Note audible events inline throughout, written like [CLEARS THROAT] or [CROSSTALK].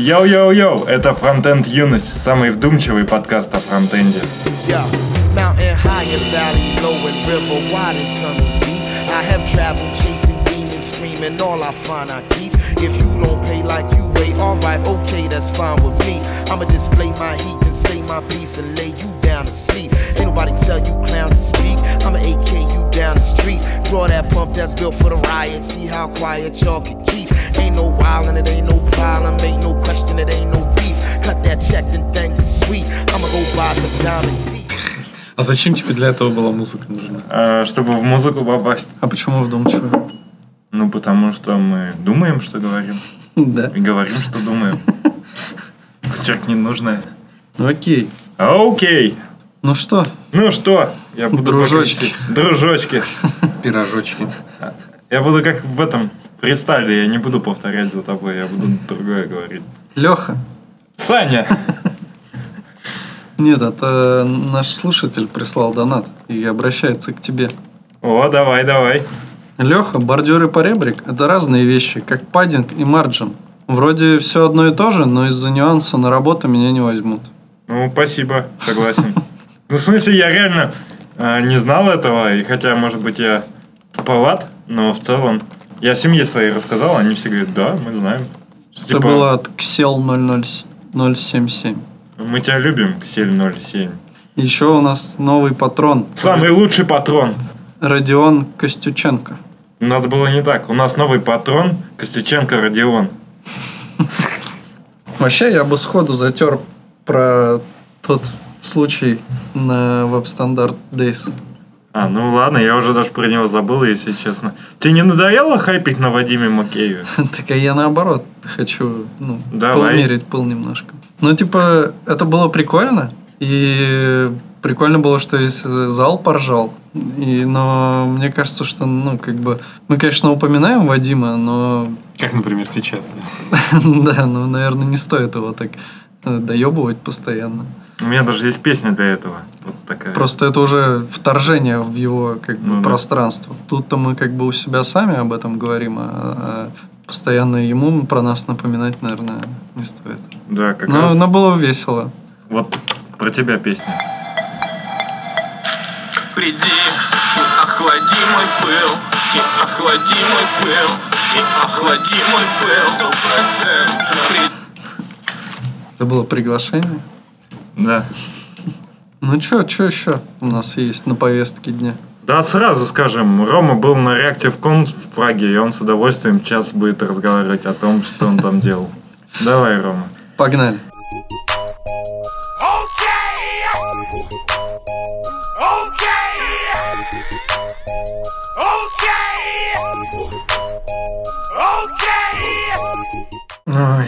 Йоу-йоу-йоу, это Фронтенд Юность, самый вдумчивый подкаст о фронтенде. Yo, mountain high and valley low and river wide and tunnel deep. I have traveled chasing demons, screaming all I find I keep. If you don't pay like you wait, alright, okay, that's fine with me. I'ma display my heat and say my piece and lay you down to sleep. Ain't nobody tell you clowns to speak. I'ma AK you down the street. Draw that pump that's built for the riot. See how quiet y'all can keep. Ain't no wildin', it ain't no problem. Ain't no question, it ain't no beef. Cut that check, then things is sweet. I'ma go buy some diamond teeth. А зачем тебе для этого была музыка нужна? А, чтобы в музыку попасть. А почему вдумчиво? Ну, потому что мы думаем, что говорим. Да. И говорим, что думаем. Подчеркни нужное. Ну окей. Окей. Ну что, Ну что, я буду... Дружочки. Дружочки. пирожочки. Я буду как в этом фристайле, я не буду повторять за тобой, я буду другое говорить. Леха. Саня! Нет, это наш слушатель прислал донат и обращается к тебе. О, давай, давай. Леха, бордюр и поребрик – это разные вещи, как паддинг и марджин. Вроде все одно и то же, но из-за нюанса на работу меня не возьмут. Ну, спасибо, согласен. Ну, в смысле, я реально э, не знал этого, и хотя, может быть, я туповат, но в целом я семье своей рассказал, они все говорят, да, мы знаем. Это типа, было от Ксел 00077. Мы тебя любим, Ксель 07. Еще у нас новый патрон. Самый лучший патрон. Родион Костюченко. Надо было не так. У нас новый патрон Костюченко Родион. Вообще, я бы сходу затер про тот случай на WebStandard Days. А, ну ладно, я уже даже про него забыл, если честно. Тебе не надоело хайпить на Вадиме Макееве? [LAUGHS] Так а я наоборот хочу, ну, Давай. поумерить пыл немножко. Ну, типа, это было прикольно. И прикольно было, что весь зал поржал. И, но мне кажется, что, ну, как бы... Мы, конечно, упоминаем Вадима, но... Как, например, сейчас. Да, [LAUGHS] ну, наверное, не стоит его так э, доебывать постоянно. У меня даже есть песня для этого. Вот такая. Просто это уже вторжение в его как бы, Ну да. пространство. Тут-то мы как бы у себя сами об этом говорим, а, а постоянно ему про нас напоминать, наверное, не стоит. Да, как Но, раз. но было весело. Вот про тебя песня. Приди охлади мой пыл, и охлади мой пыл, и охлади мой пыл. Сто процентов. Это было приглашение. Да. Ну чё, чё еще у нас есть на повестке дня? Да, сразу скажем, Рома был на Reactive Con в Праге, и он с удовольствием сейчас будет разговаривать о том, что он там делал. Давай, Рома. Погнали. Ой,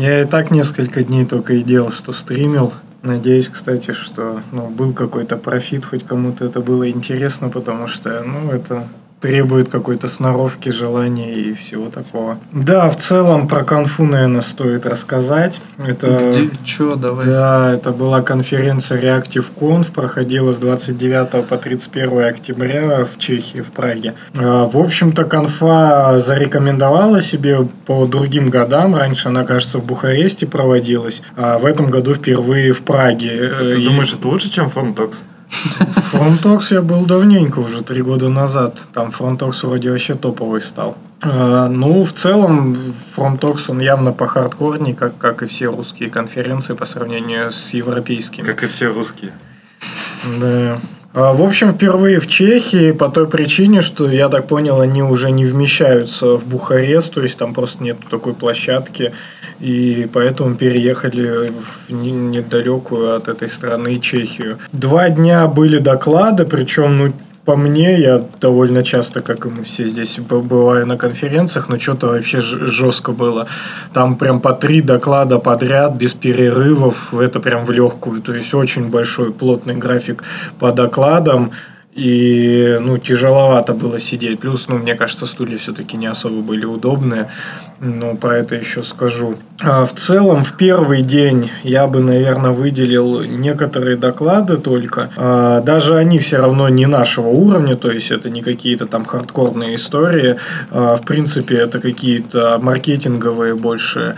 я и так несколько дней только и делал, что стримил. Надеюсь, кстати, что ну, был какой-то профит, хоть кому-то это было интересно, потому что, ну, это требует какой-то сноровки, желания и всего такого. Да, в целом про конфу, наверное, стоит рассказать. Это... Где, чё, давай. Да, это была конференция Reactive Conf, проходила с 29 по 31 октября в Чехии, в Праге. А, В общем-то, конфа зарекомендовала себе по другим годам. Раньше она, кажется, в Бухаресте проводилась, а в этом году впервые в Праге. Ты И думаешь, это лучше, чем Frontox? FrontTalks я был давненько, уже три года назад. Там FrontTalks вроде вообще топовый стал. А, Ну, в целом, FrontTalks, он явно похардкорней, как, как и все русские конференции по сравнению с европейскими. Как и все русские. Да. А, В общем, впервые в Чехии по той причине, что, я так понял, они уже не вмещаются в Бухарест, то есть там просто нет такой площадки, и поэтому переехали в не- недалекую от этой страны Чехию. Два дня были доклады, причем, ну, по мне, я довольно часто, как и мы все здесь бываю на конференциях, но что-то вообще жестко было. Там прям по три доклада подряд, без перерывов, это прям в легкую. То есть очень большой плотный график по докладам. И, ну, тяжеловато было сидеть. Плюс, ну, мне кажется, стулья все-таки не особо были удобные. Ну, про это еще скажу. А, В целом, в первый день я бы, наверное, выделил некоторые доклады только. А, Даже они все равно не нашего уровня, то есть это не какие-то там хардкорные истории. А, В принципе, это какие-то маркетинговые больше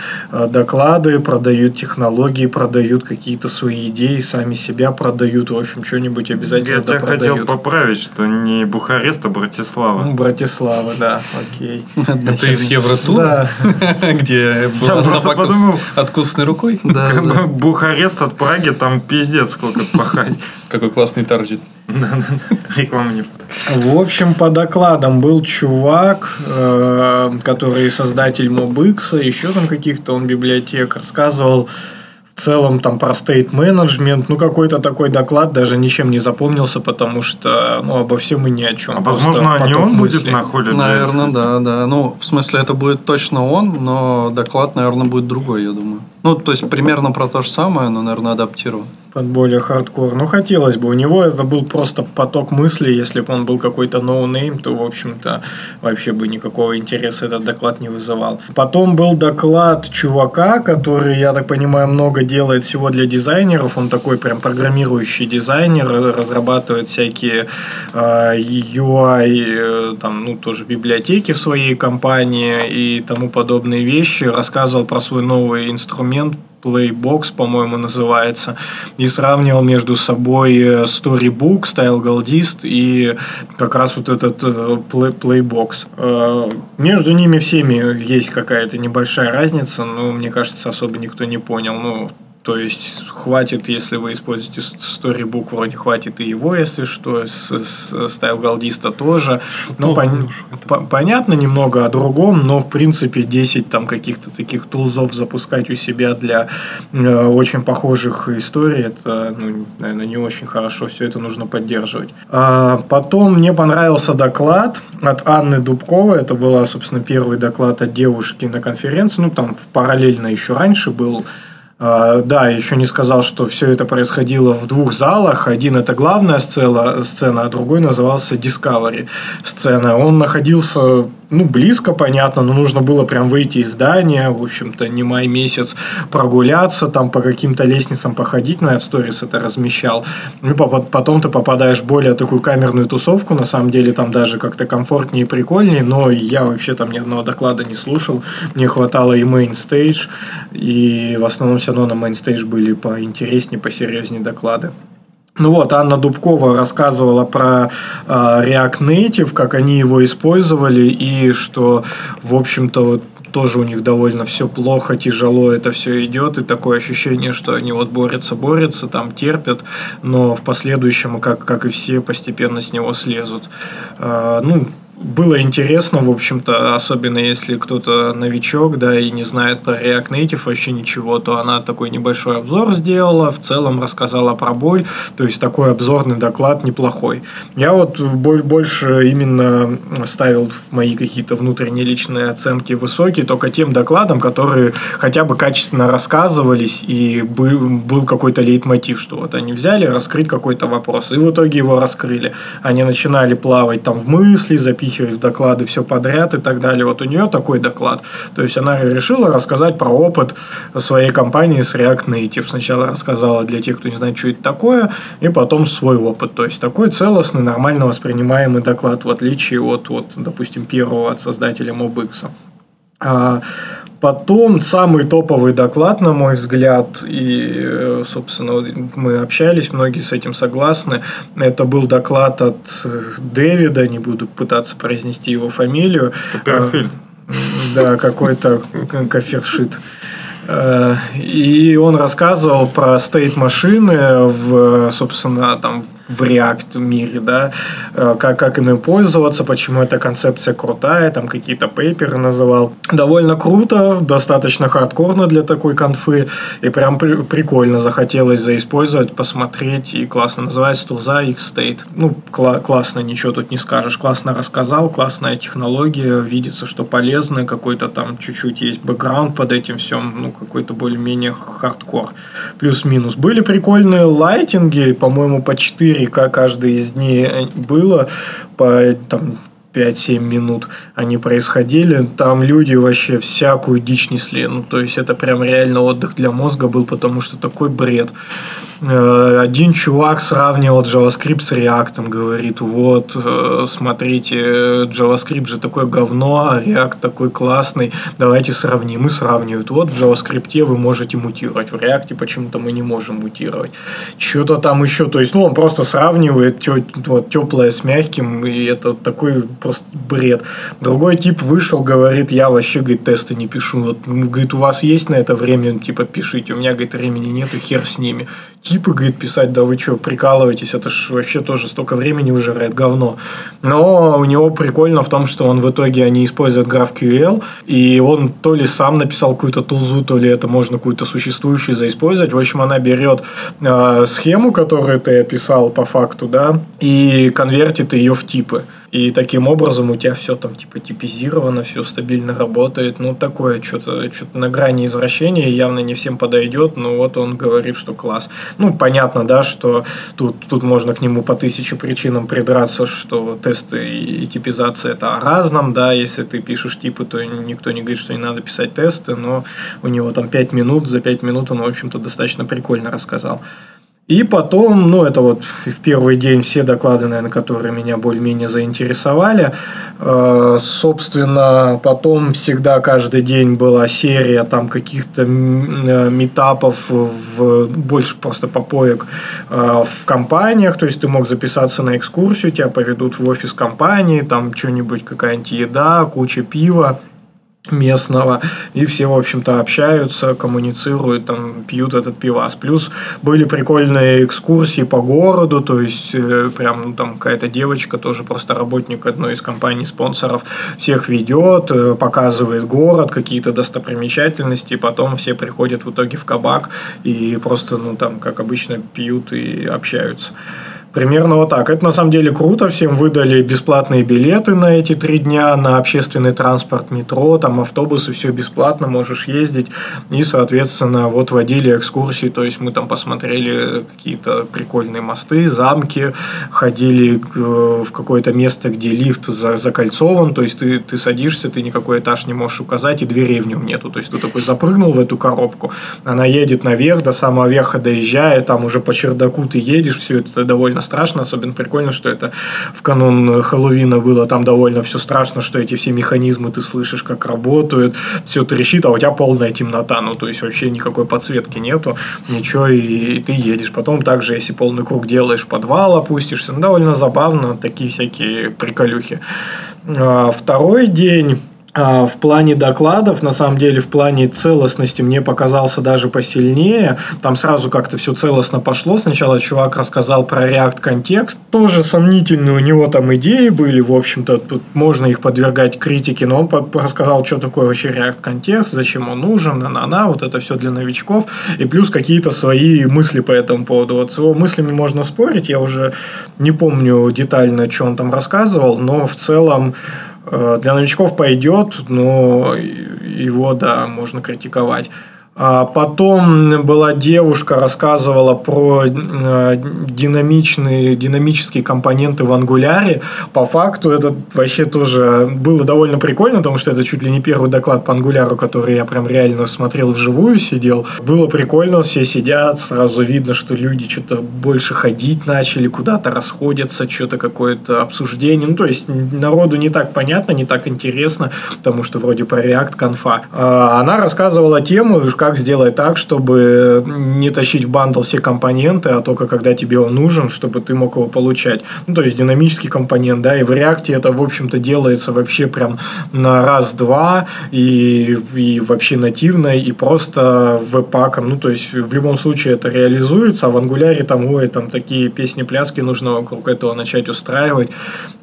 доклады, продают технологии, продают какие-то свои идеи, сами себя продают, в общем, что-нибудь обязательно Я тебя допродают. хотел поправить, что не Бухарест, а Братислава. Ну, Братислава, да, окей. [LAUGHS] Это из Евротура, Да, [LAUGHS] где была собака с откусанной рукой. Да, Бухарест от Праги, там пиздец сколько пахать. [LAUGHS] Какой классный таргет. Реклама не... В общем, по докладам был чувак, э, который создатель MobX, еще там каких-то он библиотек, рассказывал в целом там про стейт менеджмент, ну какой-то такой доклад даже ничем не запомнился, потому что ну обо всем и ни о чем. А возможно, не он будет на холле Наверное, да, да. Ну, в смысле, это будет точно он, но доклад, наверное, будет другой, я думаю. Ну, то есть, примерно про то же самое, но, наверное, адаптирован. под более хардкор. Ну, хотелось бы. У него это был просто поток мыслей. Если бы он был какой-то no-name, то, в общем-то, вообще бы никакого интереса этот доклад не вызывал. Потом был доклад чувака, который, я так понимаю, много делает всего для дизайнеров. Он такой прям программирующий дизайнер, разрабатывает всякие э, UI, э, там, ну, тоже библиотеки в своей компании и тому подобные вещи. Рассказывал про свой новый инструмент Playbox, по-моему, называется, и сравнивал между собой э, Storybook, Style Goldist и как раз вот этот э, Play- Playbox. Э, Между ними всеми есть какая-то небольшая разница, но мне кажется, особо никто не понял. Ну, то есть хватит, если вы используете Storybook, вроде хватит и его, если что, с, с Style Goldista тоже. Ну, пон- по- понятно немного о другом, но в принципе 10 там каких-то таких тулзов запускать у себя для э, очень похожих историй, это, ну, наверное, не очень хорошо, все это нужно поддерживать. А, потом мне понравился доклад от Анны Дубковой, это была, собственно, первый доклад от девушки на конференции, ну, там параллельно еще раньше был Да, еще не сказал, что все это происходило в двух залах. Один это главная сцена, сцена а другой назывался Discovery сцена. Он находился ну, близко, понятно, но нужно было прям выйти из здания, в общем-то, не май месяц прогуляться, там по каким-то лестницам походить, но я в сторис это размещал. Ну, по- потом ты попадаешь в более такую камерную тусовку, на самом деле там даже как-то комфортнее и прикольнее, но я вообще там ни одного доклада не слушал, мне хватало и mainstage, и в основном все равно на mainstage были поинтереснее, посерьезнее доклады. Ну вот, Анна Дубкова рассказывала про э, React Native, как они его использовали, и что, в общем-то, вот тоже у них довольно все плохо, тяжело это все идет, и такое ощущение, что они вот борются, борются, там терпят, но в последующем, как, как и все, постепенно с него слезут. Э, ну, было интересно, в общем-то, особенно если кто-то новичок, да, и не знает про React Native вообще ничего, то она такой небольшой обзор сделала, в целом рассказала про боль, то есть такой обзорный доклад неплохой. Я вот боль- больше именно ставил в мои какие-то внутренние личные оценки высокие только тем докладам, которые хотя бы качественно рассказывались и был, был какой-то лейтмотив, что вот они взяли раскрыть какой-то вопрос, и в итоге его раскрыли. Они начинали плавать там в мысли, запихивать в доклады все подряд и так далее. Вот у нее такой доклад. То есть она решила рассказать про опыт своей компании с React Native. Сначала рассказала для тех, кто не знает, что это такое, и потом свой опыт. То есть такой целостный, нормально воспринимаемый доклад, в отличие от, вот, допустим, первого от создателя MobX. А, Потом самый топовый доклад, на мой взгляд, и, э, собственно, мы общались, многие с этим согласны. Это был доклад от э, Дэвида, не буду пытаться произнести его фамилию. Копперфильд. А, Да, какой-то Khourshid. Э, И он рассказывал про state машины в, собственно, там в React мире, да, э, как, как ими пользоваться, почему эта концепция крутая, там какие-то paper ы называл. Довольно круто, достаточно хардкорно для такой конфы, и прям при- прикольно захотелось заиспользовать, посмотреть, и классно. Называется Тулза XState. Ну, кла- классно, ничего тут не скажешь. Классно рассказал, классная технология, видится, что полезно, какой-то там чуть-чуть есть бэкграунд под этим всем, ну, какой-то более-менее хардкор. Плюс-минус. Были прикольные лайтинги, по-моему, по 4 к каждый из дней было, по там 5-7 минут они происходили, там люди вообще всякую дичь несли. Ну, то есть, это прям реально отдых для мозга был, потому что такой бред. Э, Один чувак сравнивал JavaScript с React, говорит, вот, э, смотрите, JavaScript же такое говно, а React такой классный, давайте сравним. И сравнивают. Вот в JavaScript вы можете мутировать, в React почему-то мы не можем мутировать. Что-то там еще, то есть, ну, он просто сравнивает вот, теплое с мягким, и это такой просто бред. Другой тип вышел, говорит, я вообще, говорит, тесты не пишу. Вот, ну, говорит, у вас есть на это время, типа, пишите. У меня, говорит, времени нету, хер с ними. Типы, говорит, писать, да вы что, прикалываетесь, это ж вообще тоже столько времени выжирает говно. Но у него прикольно в том, что он в итоге они используют GraphQL, и он то ли сам написал какую-то тулзу, то ли это можно какую-то существующую заиспользовать. В общем, она берет э, схему, которую ты описал по факту, да, и конвертит ее в типы. И таким образом у тебя все там типа типизировано, все стабильно работает. Ну, такое что-то что на грани извращения, явно не всем подойдет, но вот он говорит, что класс. Ну, понятно, да, что тут, тут можно к нему по тысяче причинам придраться, что тесты и, типизация это о разном, да, если ты пишешь типы, то никто не говорит, что не надо писать тесты, но у него там 5 минут, за 5 минут он, в общем-то, достаточно прикольно рассказал. И потом, ну, это вот в первый день все доклады, наверное, которые меня более-менее заинтересовали. Э, Собственно, потом всегда каждый день была серия там каких-то э, метапов, в, больше просто попоек э, в компаниях. То есть, ты мог записаться на экскурсию, тебя поведут в офис компании, там что-нибудь, какая-нибудь еда, куча пива местного, и все, в общем-то, общаются, коммуницируют, там, пьют этот пивас. Плюс были прикольные экскурсии по городу, то есть, э, прям, ну, там, какая-то девочка, тоже просто работник одной из компаний-спонсоров, всех ведет, э, показывает город, какие-то достопримечательности, и потом все приходят в итоге в кабак и просто, ну, там, как обычно, пьют и общаются. Примерно вот так. Это на самом деле круто. Всем выдали бесплатные билеты на эти три дня на общественный транспорт, метро, там автобусы, все бесплатно, можешь ездить. И, соответственно, вот водили экскурсии. То есть мы там посмотрели какие-то прикольные мосты, замки, ходили э, в какое-то место, где лифт за- закольцован. То есть ты, ты садишься, ты никакой этаж не можешь указать, и дверей в нем нету. То есть ты такой запрыгнул в эту коробку, она едет наверх, до самого верха доезжает, там уже по чердаку ты едешь, все это довольно страшно, особенно прикольно, что это в канун Хэллоуина было, там довольно все страшно, что эти все механизмы ты слышишь, как работают, все трещит, а у тебя полная темнота, ну, то есть вообще никакой подсветки нету, ничего, и, и ты едешь. Потом также, если полный круг делаешь, в подвал опустишься, ну, довольно забавно, такие всякие приколюхи. А, Второй день в плане докладов, на самом деле, в плане целостности мне показался даже посильнее. Там сразу как-то все целостно пошло. Сначала чувак рассказал про React контекст. Тоже сомнительные у него там идеи были. В общем-то, можно их подвергать критике. Но он рассказал, что такое вообще React контекст, зачем он нужен, на-на-на. Вот это все для новичков. И плюс какие-то свои мысли по этому поводу. Вот с его мыслями можно спорить. Я уже не помню детально, что он там рассказывал. Но в целом Для новичков пойдет, но его, да, можно критиковать. А Потом была девушка, рассказывала про э, динамичные, динамические компоненты в ангуляре. По факту это вообще тоже было довольно прикольно, потому что это чуть ли не первый доклад по ангуляру, который я прям реально смотрел вживую, сидел. Было прикольно, все сидят, сразу видно, что люди что-то больше ходить начали, куда-то расходятся, что-то какое-то обсуждение. Ну, то есть, народу не так понятно, не так интересно, потому что вроде про React конфа. А Она рассказывала тему, как сделать так, чтобы не тащить в бандл все компоненты, а только когда тебе он нужен, чтобы ты мог его получать. Ну, то есть, динамический компонент, да, и в React это, в общем-то, делается вообще прям на раз-два, и, и вообще нативно, и просто веб-паком. Ну, то есть, в любом случае это реализуется, а в Angular там, ой, там такие песни-пляски нужно вокруг этого начать устраивать.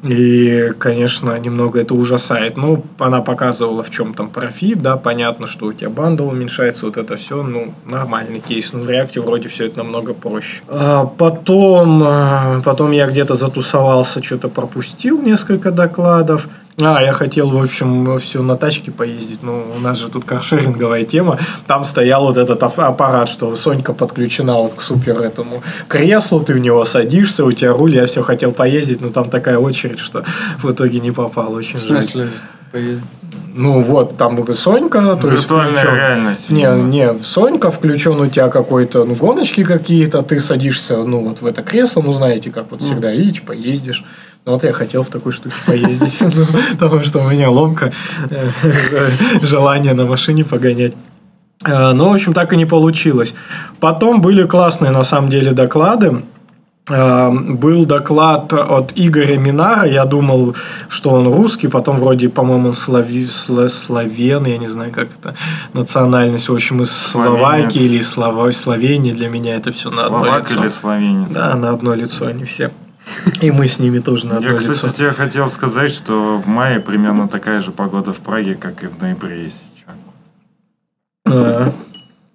И, конечно, немного это ужасает. Ну, она показывала, в чем там профит, да, понятно, что у тебя bundle уменьшается, вот это все, ну, нормальный кейс. Ну, в React е вроде все это намного проще. А потом, а, потом я где-то затусовался, что-то пропустил несколько докладов. А, я хотел, в общем, все на тачке поездить. Ну, у нас же тут каршеринговая тема. Там стоял вот этот аппарат, что Сонька подключена вот к супер этому креслу, ты в него садишься, у тебя руль, я все хотел поездить, но там такая очередь, что в итоге не попал. Очень В жаль. смысле? поездить? Ну, вот, там Сонька, то есть Виртуальная включен. реальность. Не, видимо. не, Сонька включен у тебя какой-то, ну, гоночки какие-то, ты садишься, ну, вот в это кресло, ну, знаете, как вот всегда, и типа ездишь. Ну, вот я хотел в такой штуке поездить, [LAUGHS] ну, потому что у меня ломка, э, [LAUGHS] желание на машине погонять. Э, Но, в общем, так и не получилось. Потом были классные, на самом деле, доклады. Э, Был доклад от Игоря Минара. Я думал, что он русский, потом вроде, по-моему, он слави- сла- славен, я не знаю, как это, национальность, в общем, из Словакии Словенец. или Слова- Словении. Для меня это все на одно Словак лицо. или словенец. Да, на одно лицо они все. И мы с ними тоже на одно Я, кстати, лицо. тебе хотел сказать, что в мае примерно такая же погода в Праге, как и в ноябре, если. А,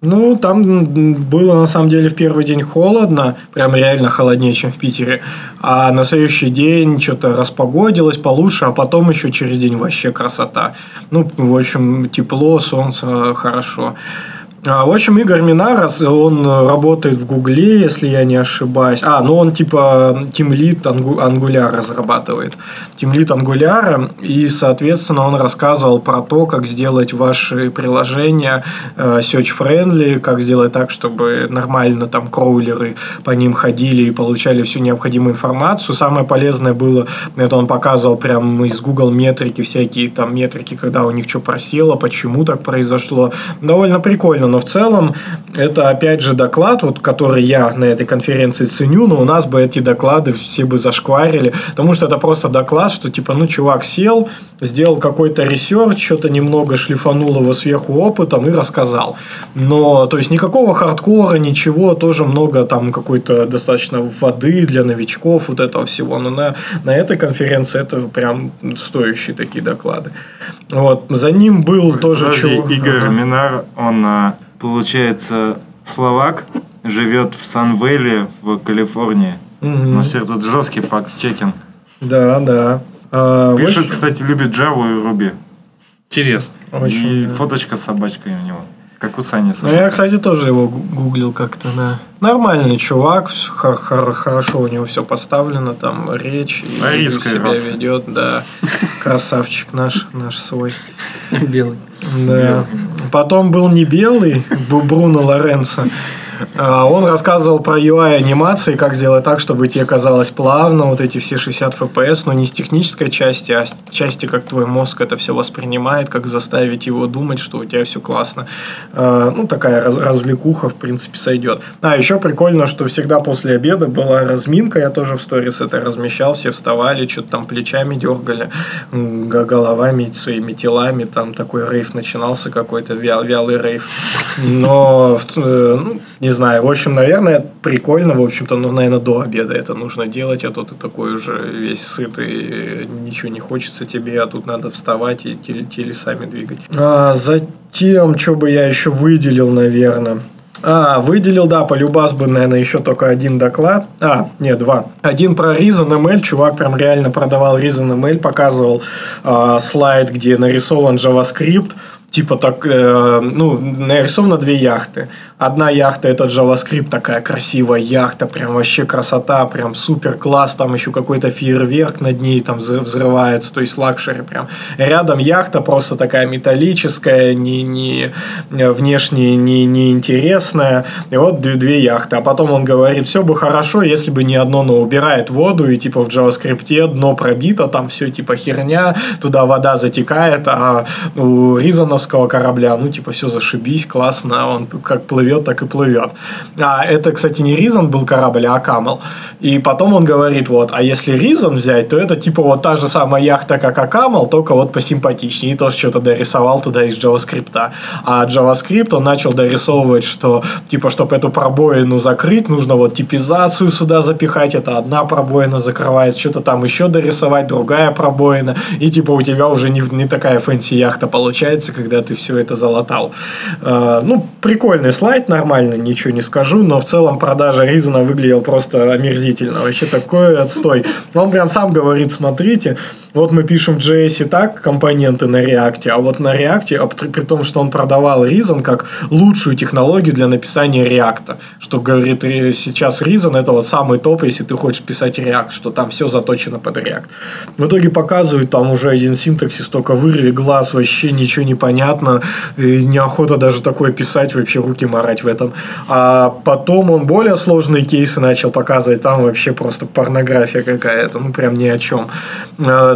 Ну, там было на самом деле в первый день холодно, прям реально холоднее, чем в Питере. А на следующий день что-то распогодилось получше, а потом еще через день вообще красота. Ну, в общем, тепло, солнце, хорошо. А, В общем, Игорь Минарас, он работает в Гугле, если я не ошибаюсь. А, ну он типа тимлит Angular разрабатывает. Тимлит Angular, и, соответственно, он рассказывал про то, как сделать ваши приложения э, search-friendly, как сделать так, чтобы нормально там кроулеры по ним ходили и получали всю необходимую информацию. Самое полезное было, это он показывал прям из Google метрики, всякие там метрики, когда у них что просело, почему так произошло. Довольно прикольно, но в целом это опять же доклад, вот, который я на этой конференции ценю, но у нас бы эти доклады все бы зашкварили, потому что это просто доклад, что типа, ну, чувак сел, сделал какой-то research, что-то немного шлифанул его сверху опытом и рассказал. Но, то есть, никакого хардкора, ничего, тоже много там какой-то достаточно воды для новичков, вот этого всего. Но на, на этой конференции это прям стоящие такие доклады. Вот. За ним был тоже Подожди, Игорь Ага. Минар, он, а, получается, словак, живет в Саннивейле в Калифорнии. Мгм. У нас всех тут жесткий факт-чекинг. Да, да. А, Пишет, общем, кстати, любит Java и Ruby. Интересно. очень, И да. фоточка с собачкой у него. Как у Сани. Ну, я, кстати, тоже его гу- гуглил как-то, да. Нормальный чувак, вс- хор- хор- хорошо у него все поставлено, там речь, и Арийская себя раса. ведет, да. [LAUGHS] Красавчик наш, наш свой. Белый. Да. Потом был не белый, Бу- Бруно Лоренцо. А, Он рассказывал про UI анимации, как сделать так, чтобы тебе казалось плавно, вот эти все 60 FPS, но не с технической части, а с части, как твой мозг это все воспринимает, как заставить его думать, что у тебя все классно. А, Ну, такая раз- развлекуха, в принципе, сойдет. А, еще прикольно, что всегда после обеда была разминка, я тоже в сторис это размещал, все вставали, что-то там плечами дергали, головами, своими телами, там такой рейв начинался какой-то, вял, вялый рейв. Но, э, ну, не знаю, в общем, наверное, прикольно, в общем-то, ну, наверное, до обеда это нужно делать, а то ты такой уже весь сытый, э, ничего не хочется тебе, а тут надо вставать и тел- телесами двигать. А, затем, что бы я еще выделил, наверное... А, выделил, да, полюбас бы, наверное, еще только один доклад. А, нет, два. Один про ReasonML. Чувак прям реально продавал ReasonML, показывал а, слайд, где нарисован JavaScript. Типа так, э, ну, нарисовано две яхты. Одна яхта это JavaScript, такая красивая яхта, прям вообще красота, прям супер класс, там еще какой-то фейерверк над ней там взры- взрывается, то есть лакшери прям. Рядом яхта просто такая металлическая, не, не внешне не, не интересная. И вот две, две яхты. А потом он говорит, все бы хорошо, если бы не одно, но убирает воду, и типа в JavaScript дно пробито, там все типа херня, туда вода затекает, а у Ризановского корабля, ну типа все зашибись, классно, он как плывет, так и плывет. А это, кстати, не Ризон был корабль, а Акамл. И потом он говорит, вот, а если Ризон взять, то это типа вот та же самая яхта, как Акамл, только вот посимпатичнее. И тоже что-то дорисовал туда из JavaScript. А JavaScript он начал дорисовывать, что типа, чтобы эту пробоину закрыть, нужно вот типизацию сюда запихать, это одна пробоина закрывает, что-то там еще дорисовать, другая пробоина, и типа у тебя уже не, не такая fancy яхта получается, когда ты все это залатал. Э, ну, прикольный слайд, слайд нормально, ничего не скажу, но в целом продажа Reason а выглядела просто омерзительно. Вообще такой отстой. Он прям сам говорит, смотрите, вот мы пишем в JS так компоненты на React, а вот на React, а при, при том, что он продавал Reason как лучшую технологию для написания React, что говорит э, сейчас Reason это вот самый топ, если ты хочешь писать React, что там все заточено под React. В итоге показывают там уже один синтаксис, только вырви глаз, вообще ничего не понятно, неохота даже такое писать, вообще руки морать в этом. А потом он более сложные кейсы начал показывать, там вообще просто порнография какая-то, ну прям ни о чем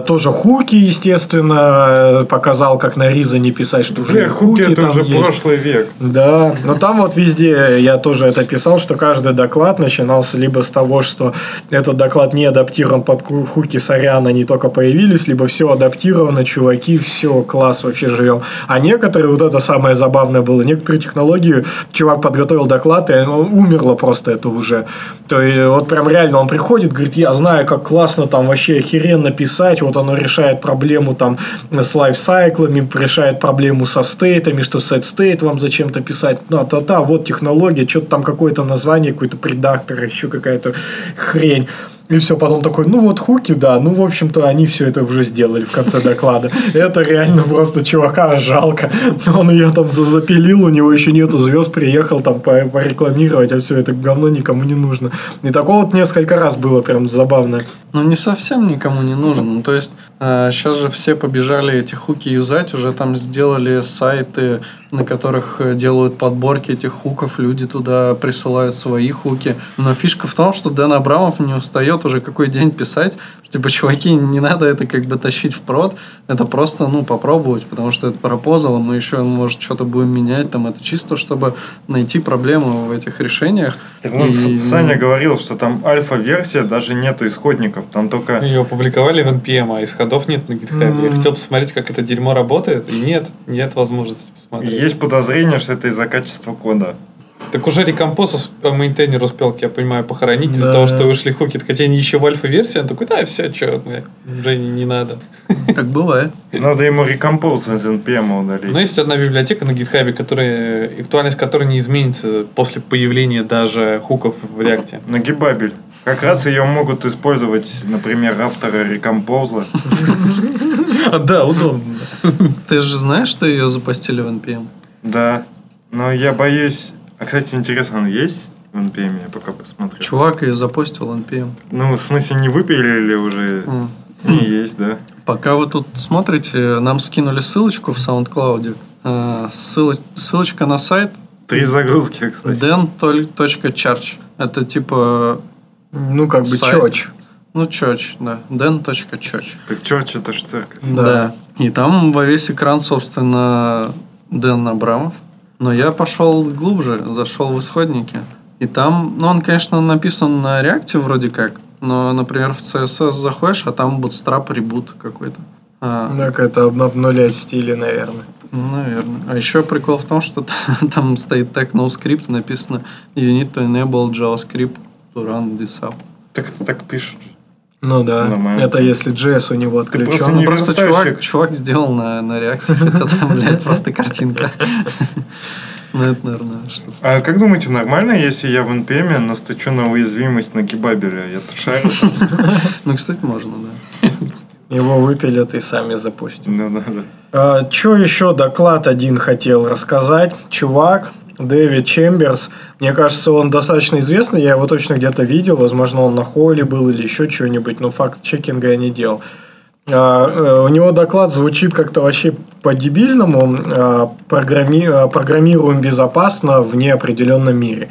тоже хуки, естественно, показал, как на Ризане писать, что уже Бля, хуки это там уже есть. прошлый век. Да, но там вот везде я тоже это писал, что каждый доклад начинался либо с того, что этот доклад не адаптирован под хуки, сорян, они только появились, либо все адаптировано, чуваки, все, класс, вообще живем. А некоторые, вот это самое забавное было, некоторые технологии, чувак подготовил доклад, и умерло просто это уже. То есть, вот прям реально он приходит, говорит, я знаю, как классно там вообще охеренно писать, вот оно решает проблему там с лайфсайклами, решает проблему со стейтами, что set state вам зачем-то писать, ну, та-та, вот технология, что-то там какое-то название, какой-то предактор, еще какая-то хрень. И все, потом такой, ну вот хуки, да, ну, в общем-то, они все это уже сделали в конце доклада. Это реально просто чувака жалко. Он ее там за- запилил, у него еще нету звезд, приехал там по- порекламировать, а все это говно никому не нужно. И такого вот несколько раз было прям забавно. Ну, не совсем никому не нужен. Ну, то есть, сейчас же все побежали эти хуки юзать, уже там сделали сайты, на которых э, делают подборки этих хуков, люди туда присылают свои хуки. Но фишка в том, что Дэн Абрамов не устает уже какой день писать, что, типа, чуваки, не надо это как бы тащить в прод, это просто, ну, попробовать, потому что это пропозал, мы еще, может, что-то будем менять, там, это чисто, чтобы найти проблему в этих решениях. Так И- Саня говорил, что там альфа-версия, даже нету исходников, там только... Ее опубликовали в NPM, а исходов нет на GitHub. Я хотел посмотреть, как это дерьмо работает, и нет, нет возможности посмотреть. Есть подозрение, что это из-за качества кода. Так уже рекомпоз по мейнтейнер успел, я понимаю, похоронить из-за того, что вышли хуки. Так хотя они еще в альфа-версии, он такой, да, все, что, уже не, не надо. [LAUGHS] Как бывает. Надо ему рекомпоз из NPM удалить. Но есть одна библиотека на GitHub, которая, актуальность которой не изменится после появления даже хуков в реакте. [LAUGHS] Нагибабель. Как раз ее могут использовать, например, авторы рекомпоза. [LAUGHS] Да, удобно. Ты же знаешь, что ее запустили в NPM? Да. Но я боюсь... А, кстати, интересно, он есть в NPM? Я пока посмотрю. Чувак ее запустил в NPM. Ну, в смысле, не выпилили уже? М. Не есть, да. Пока вы тут смотрите, нам скинули ссылочку в SoundCloud. Э, ссылоч- ссылочка на сайт Три загрузки, кстати. den.church. Это типа, Ну, как бы Сайт. ну, church, да. den.church. Так чё, это ж церковь. Да. И там во весь экран, собственно, Дэн Абрамов. Но я пошел глубже, зашел в исходники. И там, ну, он, конечно, написан на реакте вроде как, но, например, в CSS заходишь, а там bootstrap ребут какой-то. А, Так, это об- обнулять стили, наверное. Ну, наверное. А еще прикол в том, что [LAUGHS] там стоит тег NoScript, написано You need to enable JavaScript to run this app. Так это так пишешь. Ну да. Нормально. Это если JS у него просто отключен. не Ну, просто чувак, чувак сделал на, на реакте, [LAUGHS] хотя там, блядь, просто картинка. [LAUGHS] Ну, это, наверное, что А как думаете, нормально, если я в NPM настучу на уязвимость на гибабеля? Я тут шарю. [LAUGHS] Ну, кстати, можно, да. Его выпилят и сами запустят. Ну, да, да. А, Что еще доклад один хотел рассказать? Чувак, Дэвид Чемберс. Мне кажется, он достаточно известный. Я его точно где-то видел. Возможно, он на холле был или еще что-нибудь. Но факт чекинга я не делал. А, э, У него доклад звучит как-то вообще по-дебильному. А, программи- а, Программируем безопасно в неопределенном мире.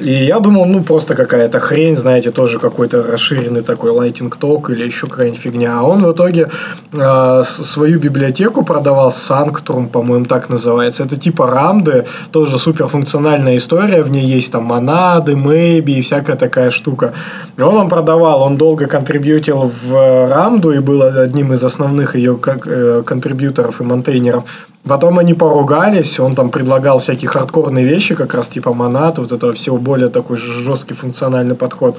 И я думал, ну, просто какая-то хрень, знаете, тоже какой-то расширенный такой Lightning Talk или еще какая-нибудь фигня. А он в итоге э, свою библиотеку продавал, Sanctrum, по-моему, так называется. Это типа рамды, тоже суперфункциональная история, в ней есть там монады, maybe и всякая такая штука. И он вам продавал, он долго контрибьютил в рамду и был одним из основных ее э, контрибьюторов и монтейнеров. Потом они поругались, он там предлагал всякие хардкорные вещи, как раз типа монат, вот этого всего более такой жесткий функциональный подход.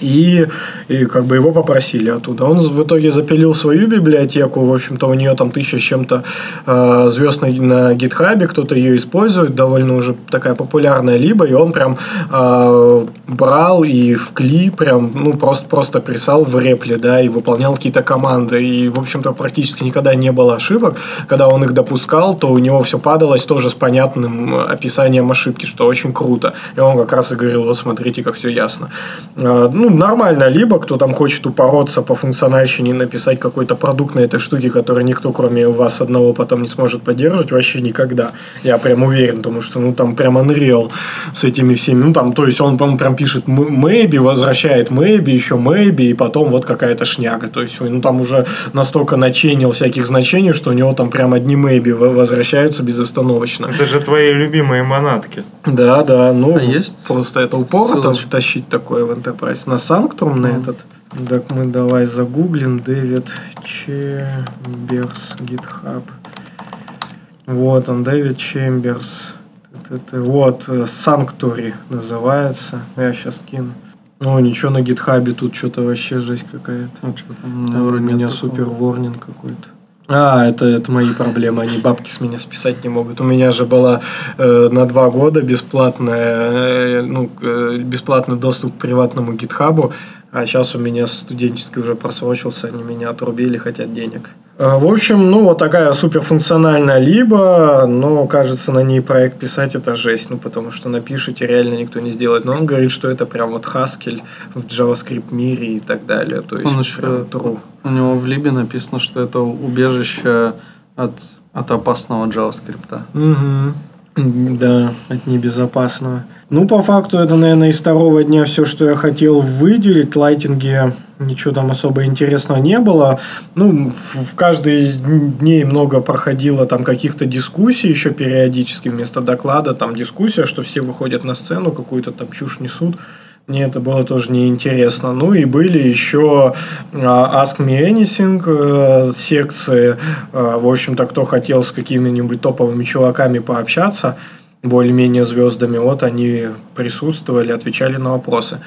И, и как бы его попросили оттуда. Он в итоге запилил свою библиотеку. В общем-то, у нее там тысяча с чем-то э, звезд на, на гитхабе. Кто-то ее использует. Довольно уже такая популярная либо. И он прям э, брал и в кли прям, ну, просто, просто писал в репле, да, и выполнял какие-то команды. И, в общем-то, практически никогда не было ошибок. Когда он их допускал, то у него все падалось тоже с понятным описанием ошибки, что очень круто. И он как раз и говорил, вот смотрите, как все ясно. Э, ну, нормально, либо кто там хочет упороться по функциональщине, написать какой-то продукт на этой штуке, который никто, кроме вас одного, потом не сможет поддерживать, вообще никогда. Я прям уверен, потому что, ну, там прям Unreal с этими всеми, ну, там, то есть, он, по прям пишет maybe, возвращает maybe, еще maybe, и потом вот какая-то шняга. То есть, ну, там уже настолько наченил всяких значений, что у него там прям одни maybe возвращаются безостановочно. Это же твои любимые монатки. Да, да, ну, А есть просто это упорно ссылочка? тащить такое в Enterprise. На Санктрум на этот. Так мы давай загуглим Дэвид Чемберс, GitHub. Вот он, Дэвид Чемберс. Вот, Санктури называется. Я сейчас кину. Ну, ничего на гитхабе, тут что-то вообще жесть какая-то. Ну, что там, Да, у меня супер ворнинг какой-то. А, это, это мои проблемы, они бабки с меня списать не могут. У меня же была э, на два года бесплатная, э, ну, э, бесплатный доступ к приватному гитхабу, а сейчас у меня студенческий уже просрочился, они меня отрубили, хотят денег. А, В общем, ну, вот такая суперфункциональная либо, но, кажется, на ней проект писать это жесть, ну, потому что напишите, реально никто не сделает. Но он говорит, что это прям вот Haskell в JavaScript мире и так далее. То есть, Он еще, true. у него в либе написано, что это убежище от, от опасного JavaScript. Угу. Да, от небезопасного. Ну, по факту, это, наверное, из второго дня все, что я хотел выделить. В лайтинге ничего там особо интересного не было. Ну, в, в каждый из дней много проходило там каких-то дискуссий еще периодически вместо доклада. Там дискуссия, что все выходят на сцену, какую-то там чушь несут. Мне это было тоже неинтересно. Ну и были еще а, Ask Me Anything э, секции. Э, В общем-то, кто хотел с какими-нибудь топовыми чуваками пообщаться, более-менее звездами, вот они присутствовали, отвечали на вопросы.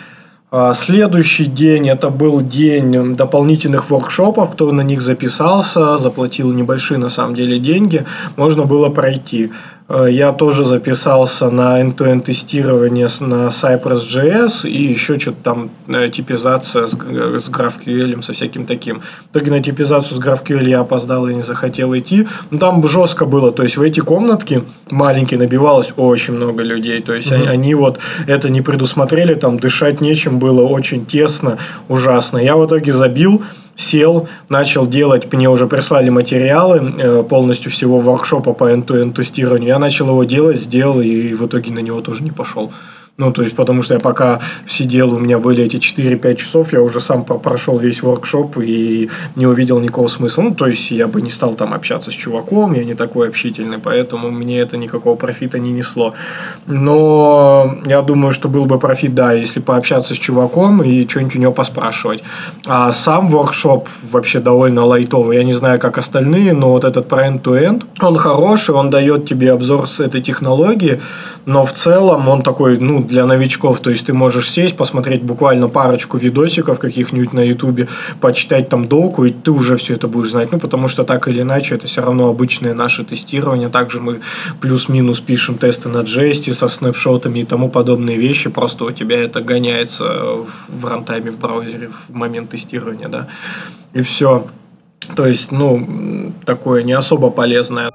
А, Следующий день это был день дополнительных воркшопов, кто на них записался, заплатил небольшие на самом деле деньги, можно было пройти. Э, Я тоже записался на end-to-end тестирование на Cypress.js и еще что-то там э, типизация с, г- с GraphQL, со всяким таким. В итоге на типизацию с GraphQL я опоздал и не захотел идти. Но там жестко было, то есть в эти комнатки маленькие набивалось очень много людей. То есть они, они вот это не предусмотрели, там дышать нечем было, очень тесно, ужасно. Я в итоге забил, сел, начал делать, мне уже прислали материалы э, полностью всего воркшопа по end-to-end тестированию. Я начал его делать, сделал и в итоге на него тоже не пошел. Ну, то есть, потому что я пока сидел, у меня были эти 4-5 часов, я уже сам прошел весь воркшоп и не увидел никакого смысла. Ну, то есть, я бы не стал там общаться с чуваком, я не такой общительный, поэтому мне это никакого профита не несло. Но я думаю, что был бы профит, да, если пообщаться с чуваком и что-нибудь у него поспрашивать. А сам воркшоп вообще довольно лайтовый. Я не знаю, как остальные, но вот этот про end-to-end, он хороший, он дает тебе обзор с этой технологии, но в целом он такой, ну, для новичков. То есть, ты можешь сесть, посмотреть буквально парочку видосиков каких-нибудь на ютубе, почитать там доку, и ты уже все это будешь знать. Ну, потому что так или иначе, это все равно обычное наше тестирование. Также мы плюс-минус пишем тесты на джесте со снапшотами и тому подобные вещи. Просто у тебя это гоняется в- рантайме в браузере в момент тестирования, да. И все. То есть, ну, такое не особо полезное.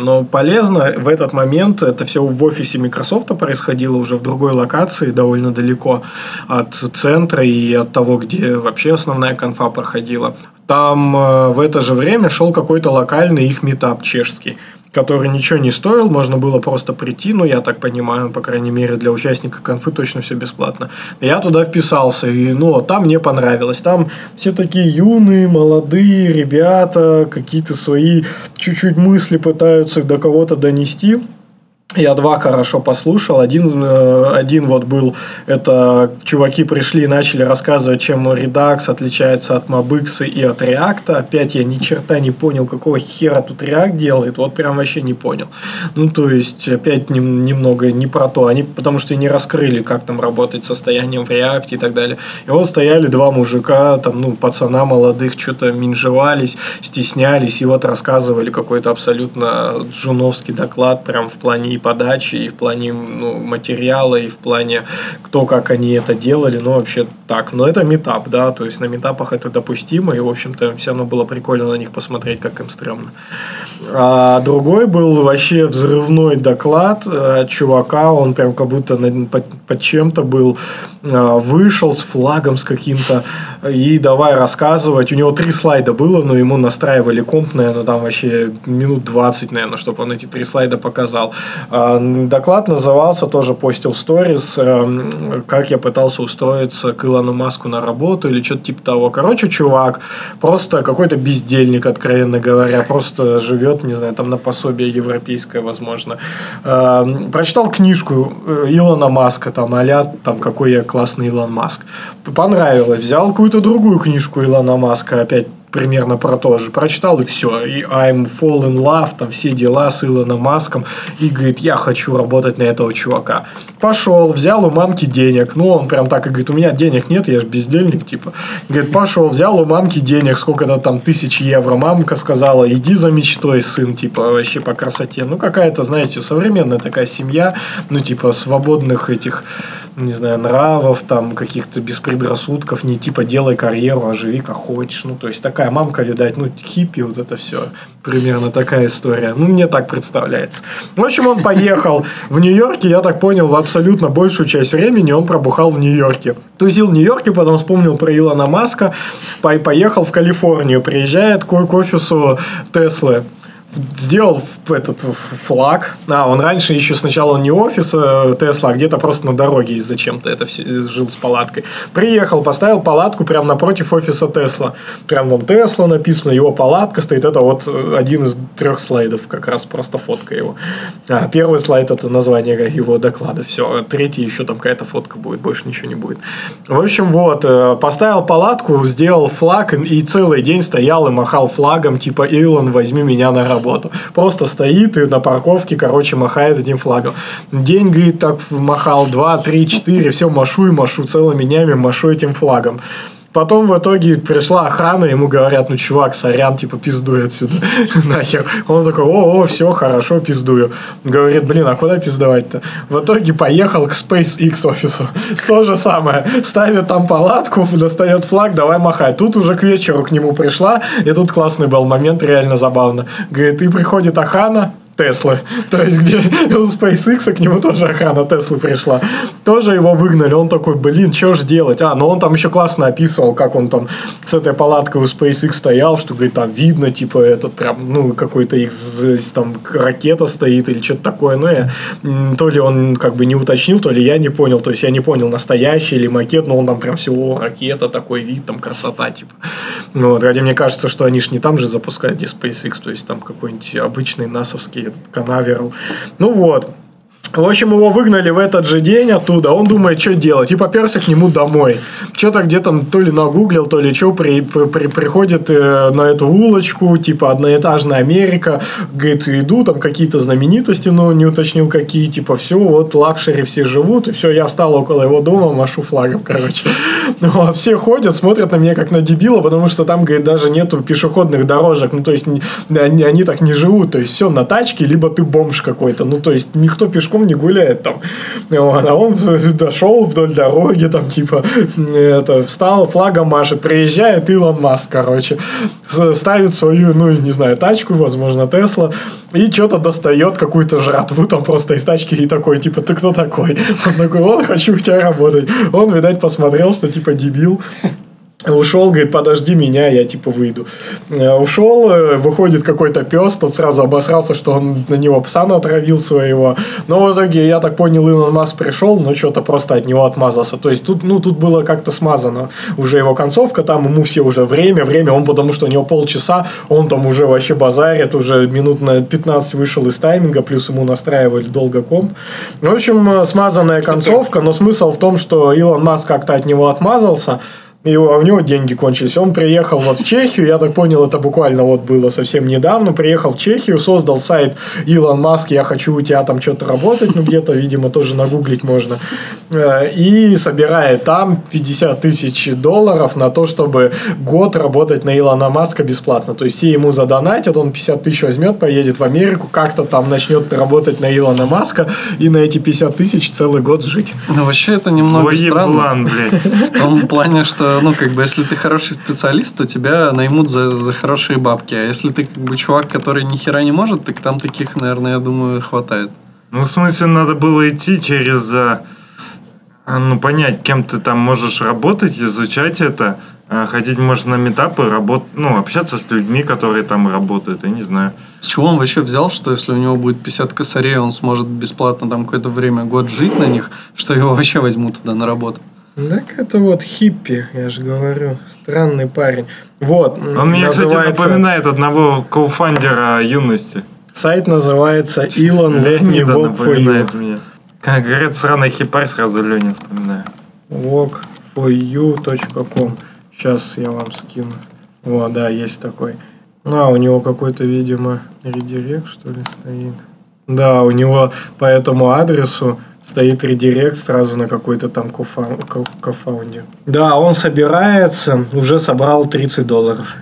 Но полезно в этот момент, это все в офисе Microsoft происходило уже в другой локации, довольно далеко от центра и от того, где вообще основная конфа проходила. Там э, в это же время шел какой-то локальный их метап чешский который ничего не стоил, можно было просто прийти, ну, я так понимаю, по крайней мере, для участника конфы точно все бесплатно. Я туда вписался, и, ну, там мне понравилось. Там все такие юные, молодые ребята, какие-то свои чуть-чуть мысли пытаются до кого-то донести. Я два хорошо послушал. Один, э, один вот был, это чуваки пришли и начали рассказывать, чем Redux отличается от Mobix и от React. Опять я ни черта не понял, какого хера тут React делает. Вот прям вообще не понял. Ну, то есть, опять нем- немного не про то. Они потому что не раскрыли, как там работать состоянием в React и так далее. И вот стояли два мужика, там, ну, пацана молодых, что-то минжевались, стеснялись, и вот рассказывали какой-то абсолютно джуновский доклад, прям в плане и подачи, и в плане ну, материала, и в плане кто как они это делали, ну, вообще так. Но это метап, да, то есть на метапах это допустимо, и, в общем-то, все равно было прикольно на них посмотреть, как им стрёмно. А другой был вообще взрывной доклад э, чувака, он прям как будто под, под чем-то был, э, вышел с флагом с каким-то, и давай рассказывать. У него три слайда было, но ему настраивали комп, наверное, там вообще минут 20, наверное, чтобы он эти три слайда показал. А, Доклад назывался, тоже постил сторис, эм, как я пытался устроиться к Илону Маску на работу или что-то типа того. Короче, чувак, просто какой-то бездельник, откровенно говоря, просто живет, не знаю, там на пособие европейское, возможно. Эм, Прочитал книжку э, Илона Маска, там, а там, какой я классный Илон Маск. Понравилось. Взял какую-то другую книжку Илона Маска, опять примерно про то же. Прочитал и все. И I'm fall in love, там все дела с Илоном Маском. И говорит, я хочу работать на этого чувака. Пошел, взял у мамки денег. Ну, он прям так и говорит, у меня денег нет, я же бездельник, типа. Говорит, пошел, взял у мамки денег, сколько-то там тысяч евро. Мамка сказала, иди за мечтой, сын, типа, вообще по красоте. Ну, какая-то, знаете, современная такая семья, ну, типа, свободных этих, не знаю, нравов, там, каких-то беспредрассудков, не типа, делай карьеру, а живи как хочешь. Ну, то есть, такая мамка, видать, ну, хиппи, вот это все. Примерно такая история. Ну, мне так представляется. В общем, он поехал в Нью-Йорке, я так понял, в абсолютно большую часть времени он пробухал в Нью-Йорке. Тузил в Нью-Йорке, потом вспомнил про Илона Маска, по- поехал в Калифорнию, приезжает к, к офису Теслы сделал этот флаг. А, он раньше еще сначала не офис э, Тесла, а где-то просто на дороге зачем-то это все, жил с палаткой. Приехал, поставил палатку прямо напротив офиса Тесла. Прям там Тесла написано, его палатка стоит. Это вот э, один из трех слайдов, как раз просто фотка его. А, первый слайд это название его доклада. Все, третий еще там какая-то фотка будет, больше ничего не будет. В общем, вот, э, поставил палатку, сделал флаг и целый день стоял и махал флагом, типа, Илон, возьми меня на работу. Просто стоит и на парковке, короче, махает этим флагом. День, говорит, так махал, два, три, четыре, все, машу и машу, целыми днями машу этим флагом. Потом в итоге пришла охрана, ему говорят, ну, чувак, сорян, типа, пиздуй отсюда, [LAUGHS] нахер. Он такой, о, о, все, хорошо, пиздую. Говорит, блин, а куда пиздовать-то? В итоге поехал к SpaceX офису. [LAUGHS] То же самое. Ставит там палатку, достает флаг, давай махать. Тут уже к вечеру к нему пришла, и тут классный был момент, реально забавно. Говорит, и приходит охрана, Теслы. То есть, где у SpaceX к нему тоже охрана Теслы пришла. Тоже его выгнали. Он такой, блин, что ж делать? А, ну он там еще классно описывал, как он там с этой палаткой у SpaceX стоял, что, говорит, там видно, типа, этот прям, ну, какой-то их там ракета стоит или что-то такое. Ну, я, то ли он как бы не уточнил, то ли я не понял. То есть, я не понял, настоящий или макет, но он там прям все, о, ракета, такой вид, там красота, типа. Ну, вот, ради мне кажется, что они ж не там же запускают, где SpaceX, то есть, там какой-нибудь обычный насовский этот канаверал. Ну, вот. В общем, его выгнали в этот же день оттуда. Он думает, что делать. И поперся к нему домой. Что-то где-то то ли нагуглил, то ли что, при, при- при- приходит э, на эту улочку, типа одноэтажная Америка. Говорит, иду, там какие-то знаменитости, но не уточнил какие. Типа, все, вот лакшери все живут. И все, я встал около его дома, машу флагом, короче. [LAUGHS] Вот, все ходят, смотрят на меня как на дебила, потому что там, говорит, даже нету пешеходных дорожек. Ну, то есть, они, они так не живут. То есть, все на тачке, либо ты бомж какой-то. Ну, то есть, никто пешком не гуляет там. Вот, а он дошел вдоль дороги, там, типа, это, встал, флагом машет, приезжает Илон Маск, короче, ставит свою, ну, не знаю, тачку, возможно, Тесла, и что-то достает какую-то жратву там просто из тачки и такой, типа, ты кто такой? Он такой, вот, хочу у тебя работать. Он, видать, посмотрел, что, типа, дебил, Ушел, говорит, подожди меня, я типа выйду. Э, Ушел, э, выходит какой-то пес, тот сразу обосрался, что он на него пса натравил своего. Но в итоге, я так понял, Илон Маск пришел, но что-то просто от него отмазался. То есть тут, ну, тут было как-то смазано уже его концовка, там ему все уже время, время, он потому что у него полчаса, он там уже вообще базарит, уже минут на 15 вышел из тайминга, плюс ему настраивали долго комп. В общем, э, смазанная концовка, но смысл в том, что Илон Маск как-то от него отмазался, и у а у него деньги кончились. Он приехал вот в Чехию, я так понял, это буквально вот было совсем недавно. Приехал в Чехию, создал сайт Илон Маск, я хочу у тебя там что-то работать, ну где-то, видимо, тоже нагуглить можно. Э, И собирает там 50 тысяч долларов на то, чтобы год работать на Илона Маска бесплатно. То есть все ему задонатят, он 50 тысяч возьмет, поедет в Америку, как-то там начнет работать на Илона Маска и на эти 50 тысяч целый год жить. Ну, вообще это немного Твой странно. еблан, блядь. В том плане, что, ну, как бы, если ты хороший специалист, то тебя наймут за, за хорошие бабки. А если ты, как бы, чувак, который ни хера не может, так там таких, наверное, я думаю, хватает. Ну, в смысле, надо было идти через... а, а, Ну, понять, кем ты там можешь работать, изучать это, а, ходить, может, на метапы, работ... ну, общаться с людьми, которые там работают, я не знаю. С чего он вообще взял, что если у него будет 50 косарей, он сможет бесплатно там какое-то время, год жить на них, что его вообще возьмут туда на работу? Так это вот хиппи, я же говорю. Странный парень. Вот. Он мне, кстати, напоминает одного коуфандера юности. Сайт называется Me Леонида напоминает мне. Как говорят, сраный хипарь, сразу Леня вспоминаю. walkforyou.com Сейчас я вам скину. О, да, есть такой. А, у него какой-то, видимо, редирект, что ли, стоит. Да, у него по этому адресу стоит редирект сразу на какой-то там кофа- ко- кофаундер. Да, он собирается, уже собрал 30 долларов.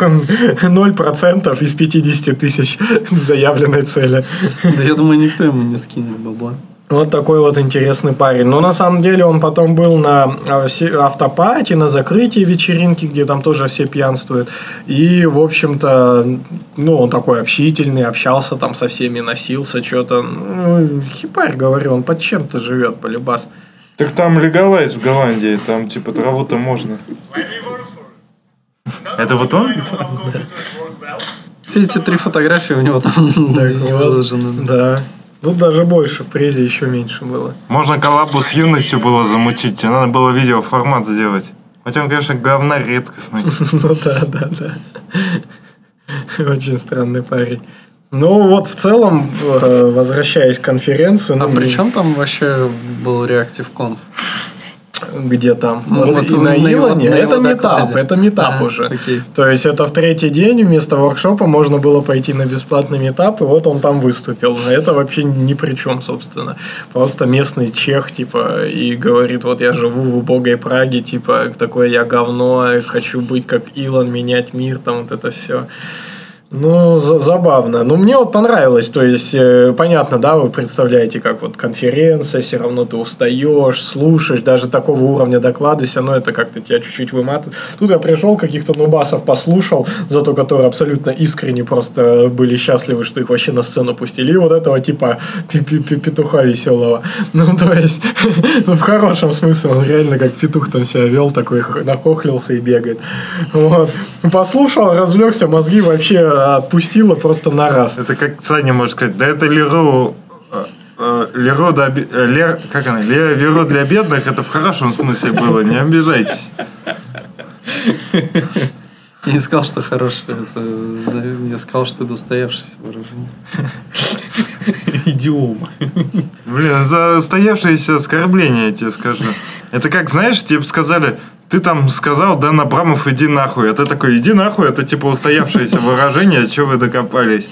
Он 0% из 50 тысяч заявленной цели. Да я думаю, никто ему не скинет бабла. Вот такой вот интересный парень. Но на самом деле он потом был на а, автопати, на закрытии вечеринки, где там тоже все пьянствуют. И, в общем-то, ну, он такой общительный, общался там со всеми, носился, что-то. Ну, хипарь, говорю, он под чем-то живет, полюбас. Так там легалайз в Голландии, там типа траву-то можно. Это вот он? Все эти три фотографии у него там [LAUGHS] выложены. Да. Тут даже больше, в презе еще меньше было. Можно коллабу с юностью было замутить, тебе надо было видеоформат сделать. Хотя он, конечно, говнарь редкостный. [LAUGHS] Ну да, да, да. Очень странный парень. Ну вот в целом, э, возвращаясь к конференции, А ну, при чем там вообще был Reactive Conf? Где там? Ну, Вот вот и на на Илоне. на Это метап, это метап А, уже. окей. То есть это в третий день вместо воркшопа можно было пойти на бесплатный метап, и вот он там выступил. А Это вообще ни при чем, собственно. Просто местный чех, типа, и говорит, вот я живу в убогой Праге, типа, такое я говно, хочу быть как Илон, менять мир, там вот это все. Ну, за- забавно. Ну, мне вот понравилось. То есть, э, понятно, да, вы представляете, как вот конференция, все равно ты устаешь, слушаешь, даже такого уровня доклады, все равно это как-то тебя чуть-чуть выматывает. Тут я пришел, каких-то нубасов послушал, зато которые абсолютно искренне просто были счастливы, что их вообще на сцену пустили. И вот этого типа петуха веселого. [LAUGHS] Ну, то есть, [LAUGHS] ну, в хорошем смысле, он реально как петух там себя вел, такой нахохлился и бегает. Вот. Послушал, развлекся, мозги вообще отпустило просто на раз. Это как Саня может сказать, да это Леру... э, э, Леру да, оби- э, Лер, как она? Ле- Леру для бедных, это в хорошем смысле было, не обижайтесь. Я не сказал, что хорошее. Это, я сказал, что это устоявшееся выражение. Идиом. Блин, за стоявшееся оскорбление, я тебе скажу. Это как, знаешь, тебе бы сказали, ты там сказал, Дэн Абрамов, иди нахуй. А ты такой, иди нахуй, это типа устоявшееся выражение, что вы докопались.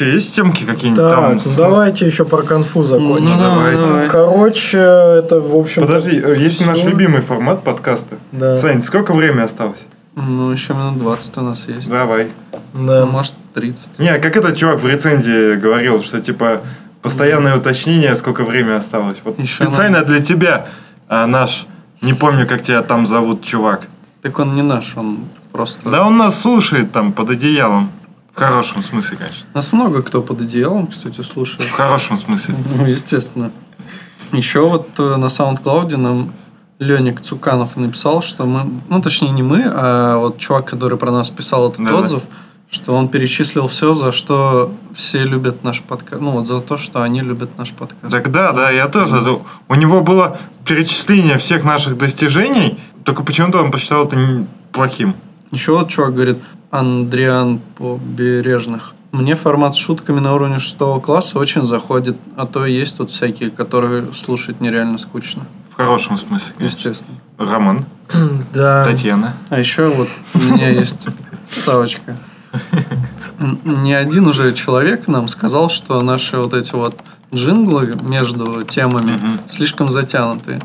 Что, есть темки какие-нибудь Так, там? давайте еще про конфу закончим. Ну, давай. Короче, это, в общем Подожди, э, есть наш любимый формат подкаста. Да. Сань, сколько времени осталось? Ну, еще минут 20 у нас есть. Давай. Да. Ну, Может, 30. Не, как этот чувак в рецензии говорил, что типа постоянное уточнение, сколько времени осталось. Вот Ещё специально для тебя а, наш, не помню, как тебя там зовут, чувак. Так он не наш, он просто... Да он нас слушает там под одеялом. В хорошем смысле, конечно. Нас много кто под одеялом, кстати, слушает. В хорошем смысле. Ну, естественно. Еще вот э, на SoundCloud нам Леник Цуканов написал, что мы, ну точнее не мы, а вот чувак, который про нас писал этот Да-да. отзыв, что он перечислил все, за что все любят наш подкаст. Ну вот за то, что они любят наш подкаст. Так да, да, я тоже. У него было перечисление всех наших достижений, только почему-то он посчитал это плохим. Еще вот чувак говорит, Андриан Побережных. Мне формат с шутками на уровне шестого класса очень заходит, а то есть тут всякие, которые слушать нереально скучно. В хорошем смысле, конечно. Естественно. Роман, [CLEARS THROAT] Да. Татьяна. А еще вот у меня есть ставочка. Не один уже человек нам сказал, что наши вот эти вот джинглы между темами Мгм. слишком затянутые.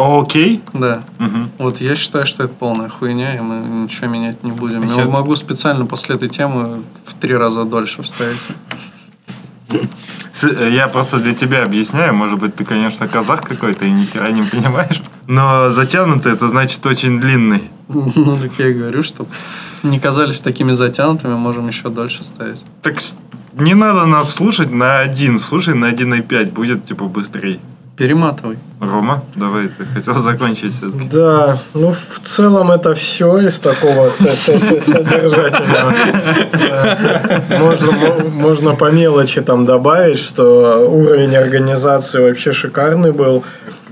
Окей. Да. Мгм. Вот я считаю, что это полная хуйня, и мы ничего менять не будем. Я Ещё- могу специально после этой темы в три раза дольше вставить. Э, Я просто для тебя объясняю. Может быть, ты, конечно, казах какой-то и ни хера не понимаешь. Но затянутый это значит очень длинный. Ну, так я и говорю, что не казались такими затянутыми, можем еще дольше ставить. Так не надо нас слушать на один. Слушай на 1,5. Будет типа быстрее. Перематывай. Рома, давай, ты хотел закончить все-таки. Да, ну в целом это все из такого содержательного. Можно, мо- можно по мелочи там добавить, что уровень организации вообще шикарный был.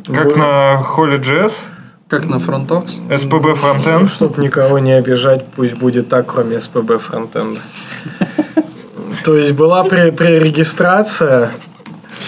Как Был- на HolyJS, Как на FrontTalks. SPB Ну, Frontend. чтоб никого не обижать, пусть будет так, кроме SPB Frontend а. То есть была при, пререгистрация.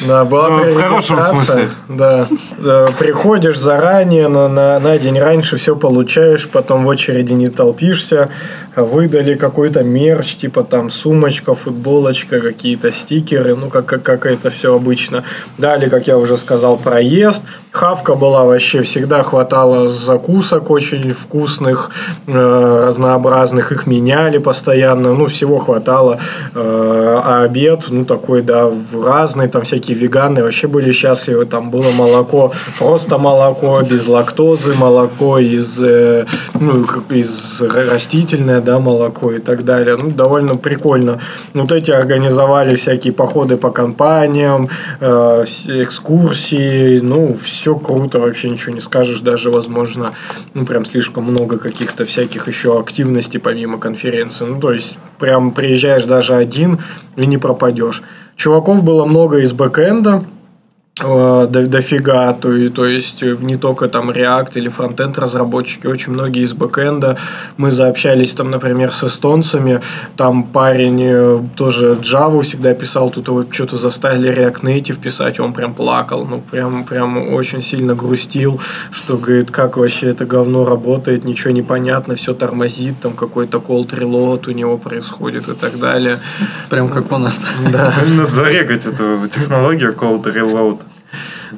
Да, была Ну, в хорошем смысле. Да. Э, Приходишь заранее, на, на, на день раньше все получаешь, потом в очереди не толпишься. Выдали какой-то мерч, типа там сумочка, футболочка, какие-то стикеры, ну как, как, как это все обычно. Дали, как я уже сказал, проезд. Хавка была вообще всегда хватало закусок очень вкусных, э, разнообразных. Их меняли постоянно, ну всего хватало. Э, а обед, ну такой, да, разный, там всякие веганы вообще были счастливы. Там было молоко, просто молоко, без лактозы, молоко из, э, ну, из ра- растительное, да, молоко и так далее. Ну, довольно прикольно. Вот эти организовали всякие походы по компаниям, э, экскурсии, ну, все круто, вообще ничего не скажешь, даже, возможно, ну, прям слишком много каких-то всяких еще активностей помимо конференции. Ну, то есть, прям приезжаешь даже один и не пропадешь. Чуваков было много из бэкэнда, до, дофига, то, и- то есть э, не только там React или фронтенд разработчики, очень многие из бэкэнда. Мы заобщались там, например, с эстонцами, там парень э, тоже Java всегда писал, тут его что-то заставили React Native писать, он прям плакал, ну прям, прям очень сильно грустил, что говорит, как вообще это говно работает, ничего не понятно, все тормозит, там какой-то cold reload у него происходит и так далее. Прям как у нас. Да. Надо зарегать эту технологию Cold Reload.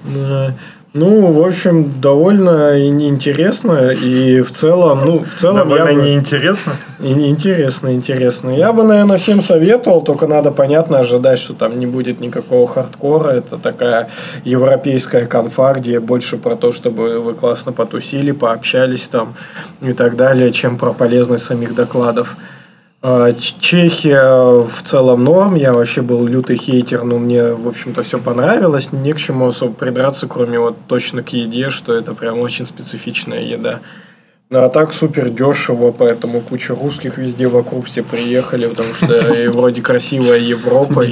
Да. Ну, в общем, довольно интересно, и в целом, ну, в целом я Довольно бы- неинтересно. и не- интересно, интересно. Я бы, наверное, всем советовал, только надо, понятно, ожидать, что там не будет никакого хардкора. Это такая европейская конфа, где больше про то, чтобы вы классно потусили, пообщались там и так далее, чем про полезность самих докладов. А, Чехия в целом норм, я вообще был лютый хейтер, но мне, в общем-то, все понравилось, не к чему особо придраться, кроме вот точно к еде, что это прям очень специфичная еда. Ну, а так супер дешево, поэтому куча русских везде вокруг все приехали, потому что и вроде красивая Европа, и,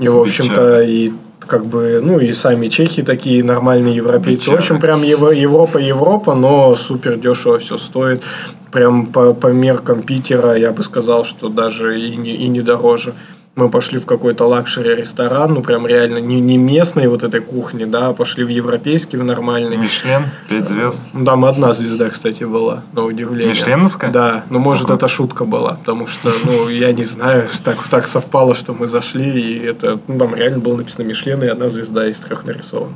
и, в общем-то, и как бы, ну, и сами чехи такие нормальные европейцы. В Бичары. общем, прям Европа, Европа, но супер дешево все стоит. Прям по, по меркам Питера я бы сказал, что даже и не, и не дороже. Мы пошли в какой-то лакшери ресторан, ну прям реально не, не местной вот этой кухни, да, а пошли в европейский, в нормальный. Мишлен, 5 звезд. Ну, Там одна звезда, кстати, была, на удивление. Мишленовская? Да, но может Ага. это шутка была, потому что, ну, я не знаю, [LAUGHS] так, так совпало, что мы зашли, и это, ну, там реально было написано Мишлен, и одна звезда из трех нарисована.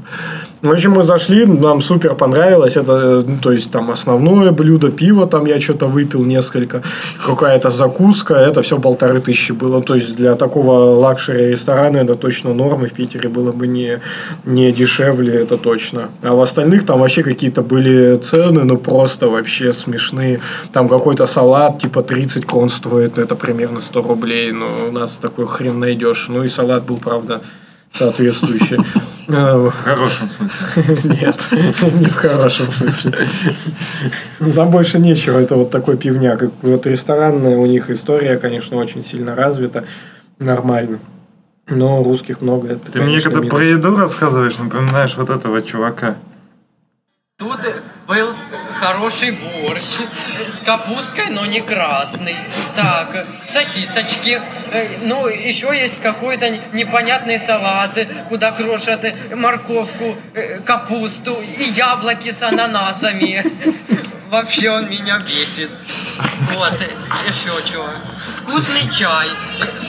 В общем, мы зашли, нам супер понравилось, это, ну, то есть, там, основное блюдо, пиво, там я что-то выпил несколько, какая-то закуска, это все полторы тысячи было, то есть, для такого такого лакшери ресторана это точно норм, и в Питере было бы не, не дешевле, это точно. А в остальных там вообще какие-то были цены, ну просто вообще смешные. Там какой-то салат типа 30 крон стоит, ну это примерно 100 рублей, но у нас такой хрен найдешь. Ну и салат был, правда, соответствующий. Э, [LAUGHS] В хорошем смысле. Нет, [LAUGHS] не в хорошем смысле. Там больше нечего, это вот такой пивняк. Вот ресторанная у них история, конечно, очень сильно развита, нормально. Но русских много. Это, Ты мне конечно, когда минус. про еду рассказываешь, напоминаешь вот этого чувака. Тут был хороший борщ с капусткой, но не красный. Так, сосисочки. Э, Ну, еще есть какой-то непонятный салат, куда крошат морковку, э, капусту и яблоки с ананасами. Вообще он меня бесит. Вот, еще чего. Вкусный чай.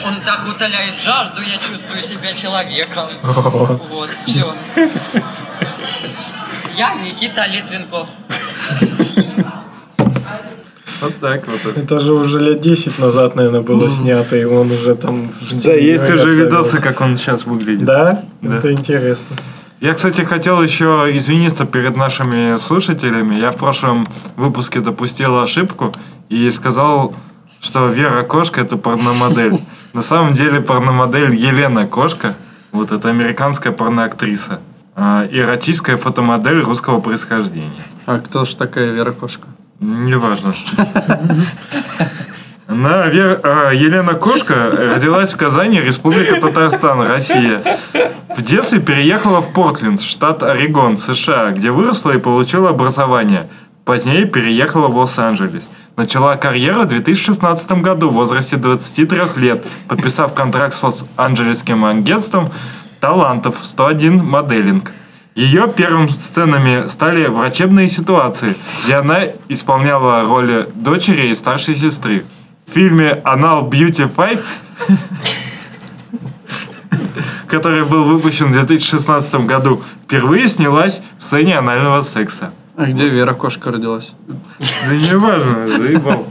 Он так утоляет жажду, я чувствую себя человеком. Вот, все. Я Никита Литвинков. Вот так вот. Это же уже лет 10 назад, наверное, было снято, и он уже там... в Да, есть уже видосы, как он сейчас выглядит. Да? Да. Это интересно. Я, кстати, хотел еще извиниться перед нашими слушателями. Я в прошлом выпуске допустил ошибку и сказал, что Вера Кошка – это порномодель. [LAUGHS] На самом деле порномодель Елена Кошка. Вот это американская порноактриса. А, Эротическая фотомодель русского происхождения. А кто ж такая Вера Кошка? Неважно. [LAUGHS] Она, Вера- а, Елена Кошка родилась в Казани, Республика Татарстан, Россия. В детстве переехала в Портленд, штат Орегон, США, где выросла и получила образование. Позднее переехала в Лос-Анджелес. Начала карьеру в 2016 году в возрасте 23 лет, подписав контракт с Лос-Анджелесским агентством талантов 101 моделинг. Ее первыми сценами стали врачебные ситуации, где она исполняла роли дочери и старшей сестры. В фильме «Anal Beauty 5», который был выпущен в 2016 году, впервые снялась в сцене анального секса. А где Вера Кошка родилась? Да не важно, заебал.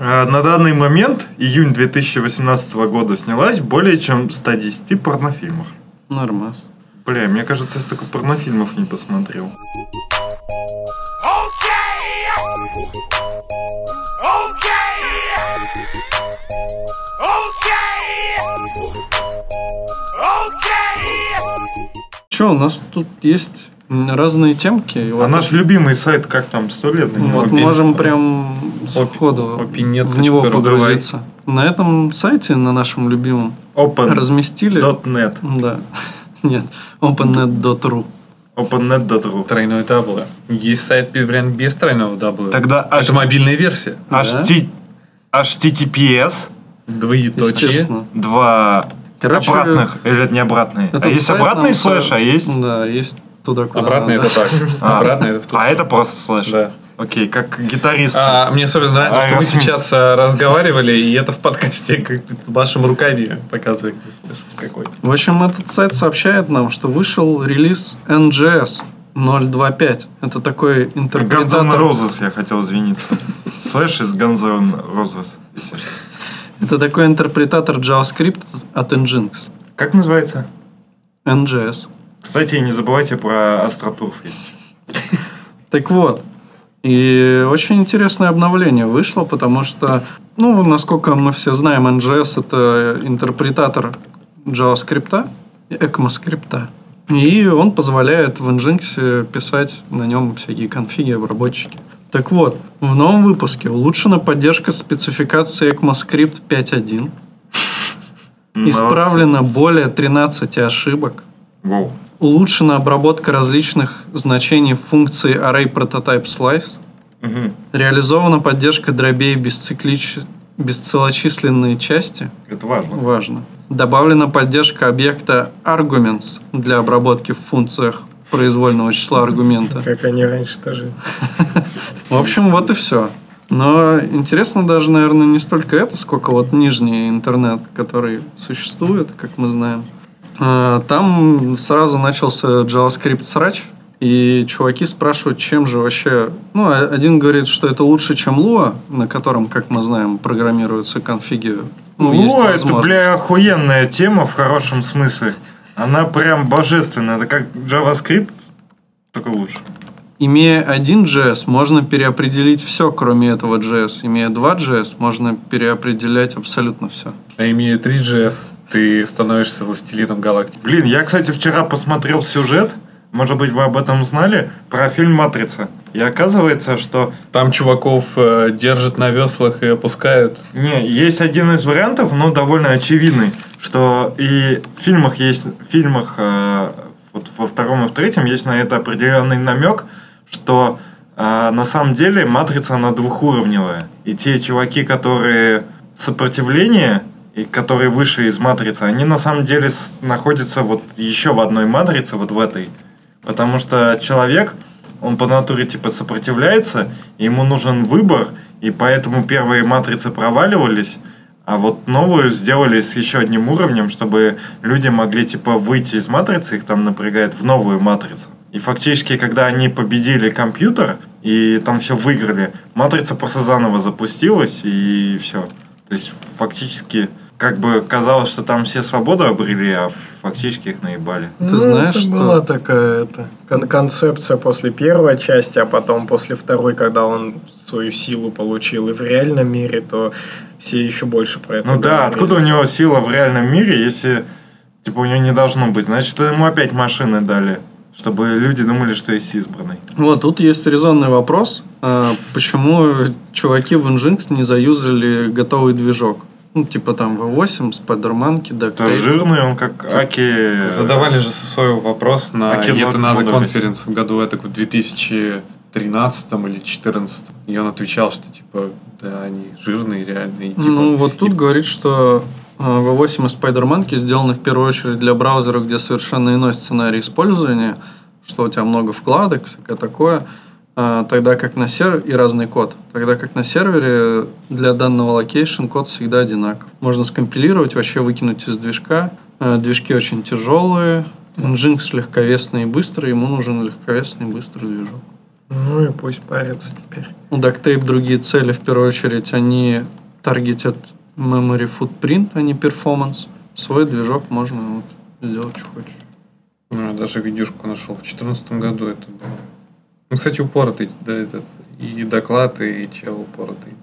А, На данный момент, июнь 2018 года, снялась более чем 110 порнофильмах. Нормас. Бля, мне кажется, я столько порнофильмов не посмотрел. Че, у нас тут есть разные темки. А вот наш любимый сайт, как там, сто лет на него? Вот Опи- можем прям сходу опинет в него погрузиться. На этом сайте, на нашем любимом, разместили... Open.net. Да. [LAUGHS] Нет, opennet.ru. Opennet.ru. Тройной W. Есть сайт вариант без тройного W. Тогда Это мобильная версия. HT HTTPS Двоеточие. Два Короче, обратных, или это не обратные? А есть нам слэш, а есть... Да, есть туда, куда Обратно это так. А. Обратно это в ту А это просто слэш? Да. Окей, как гитарист. А, мне особенно нравится, что мы сейчас а, разговаривали, и это в подкасте [LAUGHS] как в вашем рукаве показывает, какой. В общем, этот сайт сообщает нам, что вышел релиз NGS 0.2.5. Это такой Guns N' интерпретатор... Roses, я хотел извиниться. Слэш из Guns N' Roses. Это такой интерпретатор JavaScript от Nginx. Как называется? NGS. Кстати, не забывайте про Астротурф. Так вот, и очень интересное обновление вышло, потому что, ну, насколько мы все знаем, NGS это интерпретатор JavaScript, ECMAScript. И он позволяет в Nginx писать на нем всякие конфиги, обработчики. Так вот, в новом выпуске улучшена поддержка спецификации ECMAScript 5.1. Исправлено более 13 ошибок. Воу. Улучшена обработка различных значений функции Array Prototype Slice. Мгм. Реализована поддержка дробей бесциклич... бесцелочисленные части. Это важно. Важно. Добавлена поддержка объекта arguments для обработки в функциях произвольного числа аргумента. Как они раньше тоже. [LAUGHS] В общем, вот и все. Но интересно даже, наверное, не столько это, сколько вот нижний интернет, который существует, как мы знаем. А, Там сразу начался JavaScript срач, И чуваки спрашивают, чем же вообще... Ну, а- один говорит, что это лучше, чем Lua, на котором, как мы знаем, программируются конфиги. Ну, Луа это, бля, охуенная тема в хорошем смысле. Она прям божественная. Это как JavaScript, только лучше. Имея один JS, можно переопределить все, кроме этого JS. Имея два JS, можно переопределять абсолютно все. А имея 3GS, ты становишься властелином галактики. Блин, я, кстати, вчера посмотрел сюжет, может быть, вы об этом знали, про фильм «Матрица». И оказывается, что... Там чуваков э, держат на веслах и опускают. Не, есть один из вариантов, но довольно очевидный, что и в фильмах есть... В фильмах э, вот во втором и в третьем есть на это определенный намек, что э, на самом деле «Матрица», она двухуровневая. И те чуваки, которые сопротивление и которые выше из матрицы, они на самом деле находятся вот еще в одной матрице, вот в этой. Потому что человек, он по натуре типа сопротивляется, ему нужен выбор, и поэтому первые матрицы проваливались, а вот новую сделали с еще одним уровнем, чтобы люди могли типа выйти из матрицы, их там напрягает в новую матрицу. И фактически, когда они победили компьютер и там все выиграли, матрица просто заново запустилась и все. То есть фактически как бы казалось, что там все свободу обрели, а фактически их наебали. Ты знаешь, Ну, это что- была такая это, кон- концепция после первой части, а потом после второй, когда он свою силу получил и в реальном мире, то все еще больше про это Ну да, говорили. откуда у него сила в реальном мире, если типа у него не должно быть? Значит, ему опять машины дали, чтобы люди думали, что есть избранный. Вот, тут есть резонный вопрос. а, Почему чуваки в Nginx не заюзали готовый движок? Ну, типа там V8, Spider-Man, Duct Tape. жирный, он как Аки... Задавали же свой вопрос на А много Conference в году, это в 2013 или 2014. И он отвечал, что типа, да, они жирные, реальные. и, типа, Ну, вот тут и- говорит, что а, V8 и Spider-Man сделаны в первую очередь для браузеров, где совершенно иной сценарий использования, что у тебя много вкладок, всякое такое, тогда как на сервере и разный код. Тогда как на сервере для данного location код всегда одинаков. Можно скомпилировать, вообще выкинуть из движка. А, Движки очень тяжелые, Nginx легковесный и быстрый, ему нужен легковесный и быстрый движок. Ну и пусть парятся теперь. У Duktape другие цели, в первую очередь, они таргетят memory footprint, а не performance. Свой движок можно вот сделать, что хочешь. Ну, я даже видюшку нашел в 2014 году это было. Ну, кстати, упоротый, да, этот, и доклад, и чел упоротый.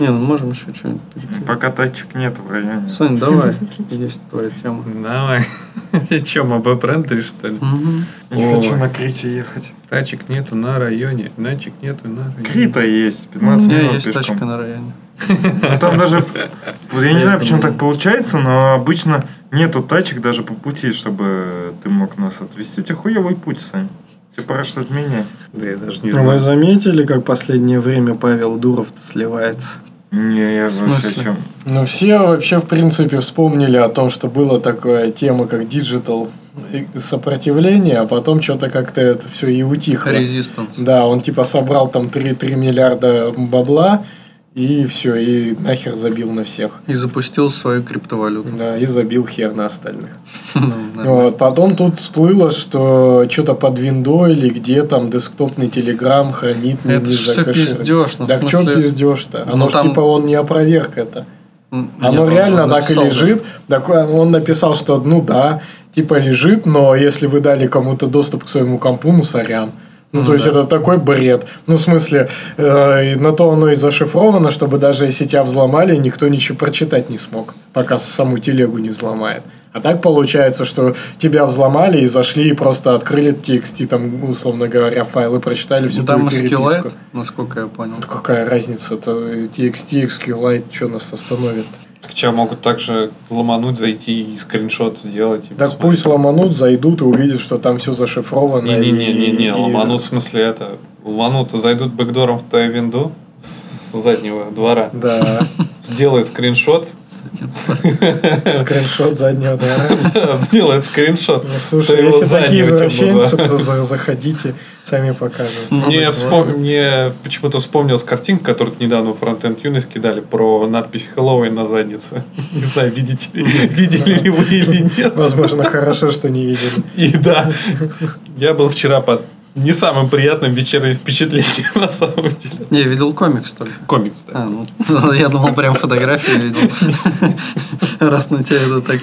Не, ну можем еще что-нибудь перейти. Пока тачек нет в районе. Сань, давай, [LAUGHS] есть твоя тема. Давай. Че, мы брендери, что ли? Не хочу на Крите ехать. Тачек нету на районе, начек нету на районе. Крита есть, У 15 меня минут есть пешком. тачка на районе. Ну, Там даже, [LAUGHS] вот я не знаю, почему так получается, но обычно нету тачек даже по пути, чтобы ты мог нас отвезти. У тебя хуевый путь, Сань. Тебе пора что-то менять. Да я даже не А вы знаю. заметили, как последнее время Павел Дуров-то сливается? Не, я вообще смысле? о чем? Ну, все вообще, в принципе, вспомнили о том, что была такая тема, как digital сопротивление, а потом что-то как-то это все и утихло. Resistance. Да, он типа собрал там 3, 3 миллиарда бабла, и все, и нахер забил на всех. И запустил свою криптовалюту. Да, и забил хер на остальных. [LAUGHS] Ну. Вот, потом тут всплыло, что что-то под виндой или где там десктопный телеграм хранит Это не ж всё закэшированный. пиздёж, ну, в так смысле- что пиздешь-то? Оно ж типа он не опроверг это. Оно реально так и да. лежит. Так он написал, что ну да, типа лежит, но если вы дали кому-то доступ к своему компу, ну сорян. Ну, Ну то есть да. это такой бред. Ну, в смысле, э, и на то оно и зашифровано, чтобы даже если тебя взломали, никто ничего прочитать не смог, пока саму телегу не взломает. А так получается, что тебя взломали и зашли и просто открыли TXT, там, условно говоря, файлы, прочитали всю Ну, Там. SQLite, насколько я понял. Какая разница? Это TXT, SQLite, что нас остановит? Так что могут также ломануть, зайти и скриншот сделать. и Так пусть ломанут, зайдут и увидят, что там все зашифровано. Не-не-не-не, ломанут в смысле это. Ломанут, зайдут бэкдором в твою винду с заднего двора, Да. сделай скриншот, [LAUGHS] Скриншот заднего двора. [LAUGHS] Сделает скриншот. Ну, слушай, если такие извращенцы, то за- заходите, сами покажем. Мне, вспом- мне почему-то вспомнилась картинка, которую недавно в Frontend Юность кидали про надпись Хэллоуин на заднице. [LAUGHS] Не знаю, видите, видели ли вы или нет. Возможно, хорошо, что не видели. И да, я был вчера под не самым приятным вечерним впечатлением на самом деле. Не, я видел комикс только. Комикс, да. А, ну, [LAUGHS] я думал, прям фотографии видел. [LAUGHS] Раз на тебя это так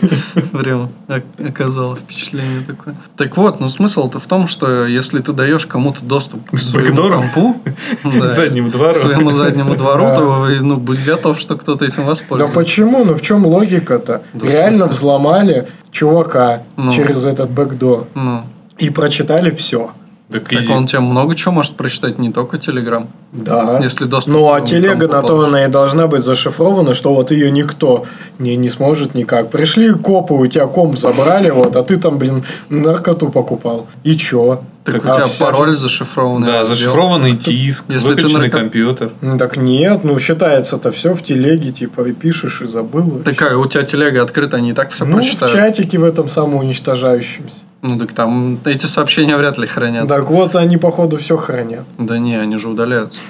прям ок- оказало впечатление такое. Так вот, ну смысл-то в том, что если ты даешь кому-то доступ к своему бэкдору? компу, [LAUGHS] да, К заднему двору. своему заднему двору, Да. то ну, будь готов, что кто-то этим Да воспользуется. почему? Ну в чем логика-то? Да, Реально взломали чувака Ну. через этот бэкдор Ну, и прочитали все. Так так он тебе много чего может прочитать, не только Телеграм. Да. Если доступ Ну, а телега на то она и должна быть зашифрована, что вот ее никто не, не сможет никак. Пришли копы, у тебя комп забрали, вот, а ты там, блин, наркоту покупал. И чё? Так у А тебя вся- пароль зашифрованный. Да, раздел. зашифрованный диск, Если ты выключенный нарко- компьютер. Ну, Так нет, ну считается-то все в телеге, типа, и пишешь и забыл. Так а у тебя телега открыта, они и так все ну, в прочитают. чатике в этом самоуничтожающемся. Ну так там эти сообщения вряд ли хранятся. Так вот, они, походу, все хранят. Да не, они же удаляются. [LAUGHS]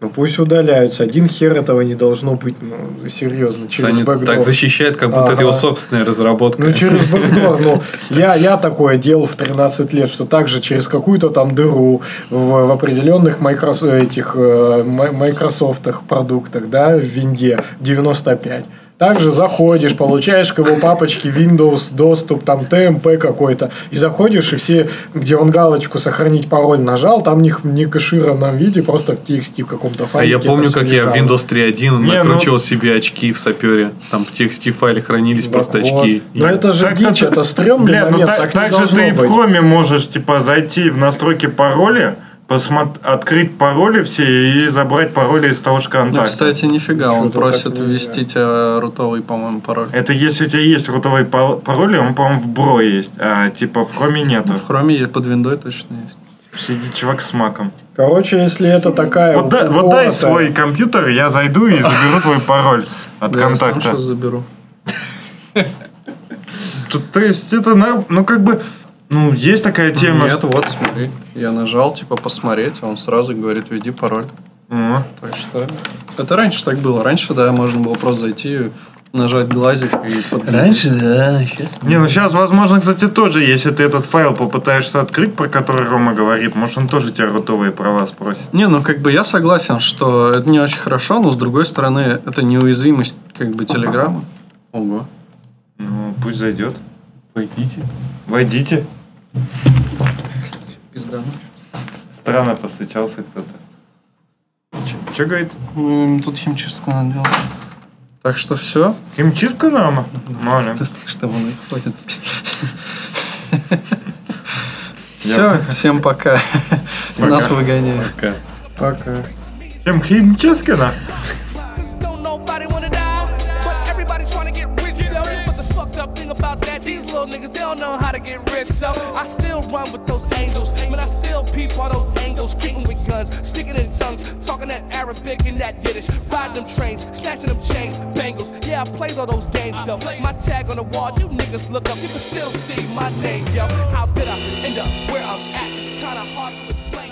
Ну пусть удаляются. Один хер этого не должно быть, ну, серьезно, через Саня бэкдор. так защищает, как будто это Ага. его собственная разработка. Ну, через [LAUGHS] бэкдор, ну, я, я такое делал в 13 лет, что также через какую-то там дыру в, в определенных майкрос, этих э, майкрософтах продуктах, да, в винде 95. Также заходишь, получаешь к его папочке Windows доступ, там TMP какой-то, и заходишь, и все, где он галочку «Сохранить пароль» нажал, там не, в не кэшированном виде, просто в TXT в каком-то А файлике. я помню, это как всё я в лежало. Windows 3.1 Не, накручивал себе очки в сапере. Там в TXT файле хранились Так просто вот. очки. Но это же Так-то дичь, ты- это стрёмный Бля, ну момент, так, так, не так же ты и в быть. хроме можешь, типа, зайти в настройки пароля, посмотр- открыть пароли все и забрать пароли из того же Ну, контакта. кстати, нифига, он Что-то просит ввести тебе рутовый, по-моему, пароль. Это если у тебя есть рутовый па- пароль, он, по-моему, в бро есть, а типа в хроме нету. В хроме под виндой точно есть. Сидит чувак с маком. Короче, если это такая... Вот, да- вот дай свой компьютер, я зайду и заберу твой пароль от Да, я сам контакта. сейчас заберу. Тут, то есть это, на- ну как бы, ну есть такая тема, Нет, что... вот, смотри. Я нажал, типа, посмотреть, а он сразу говорит, введи пароль. О, Так что... Это раньше так было. Раньше, да, можно было просто зайти, нажать глазик и подглядеть. да, сейчас. Не, ну сейчас, возможно, кстати, тоже, если ты этот файл попытаешься открыть, про который Рома говорит, может, он тоже тебя рутовые права спросит. Не, ну как бы я согласен, что это не очень хорошо, но с другой стороны, это неуязвимость как бы телеграмма. Ого. Ну, пусть зайдет. Пойдите. Войдите. Пизда. Странно постучался кто-то. Че говорит? Тут химчистку надо делать. Так что все. Химчистку Рома? Мало. Что он их хватит. Все, всем пока. Нас выгоняют. Пока. Пока. Всем химчистку на. Little niggas, they don't know how to get rich. So I still run with those angels. Man, I still peep all those angels, kicking with guns, speaking in tongues, talking that Arabic and that Yiddish. Riding them trains, snatching them chains, bangles. Yeah, I played all those games though. My tag on the wall, you niggas look up, you can still see my name, yo. How did I end up where I'm at? It's kinda hard to explain.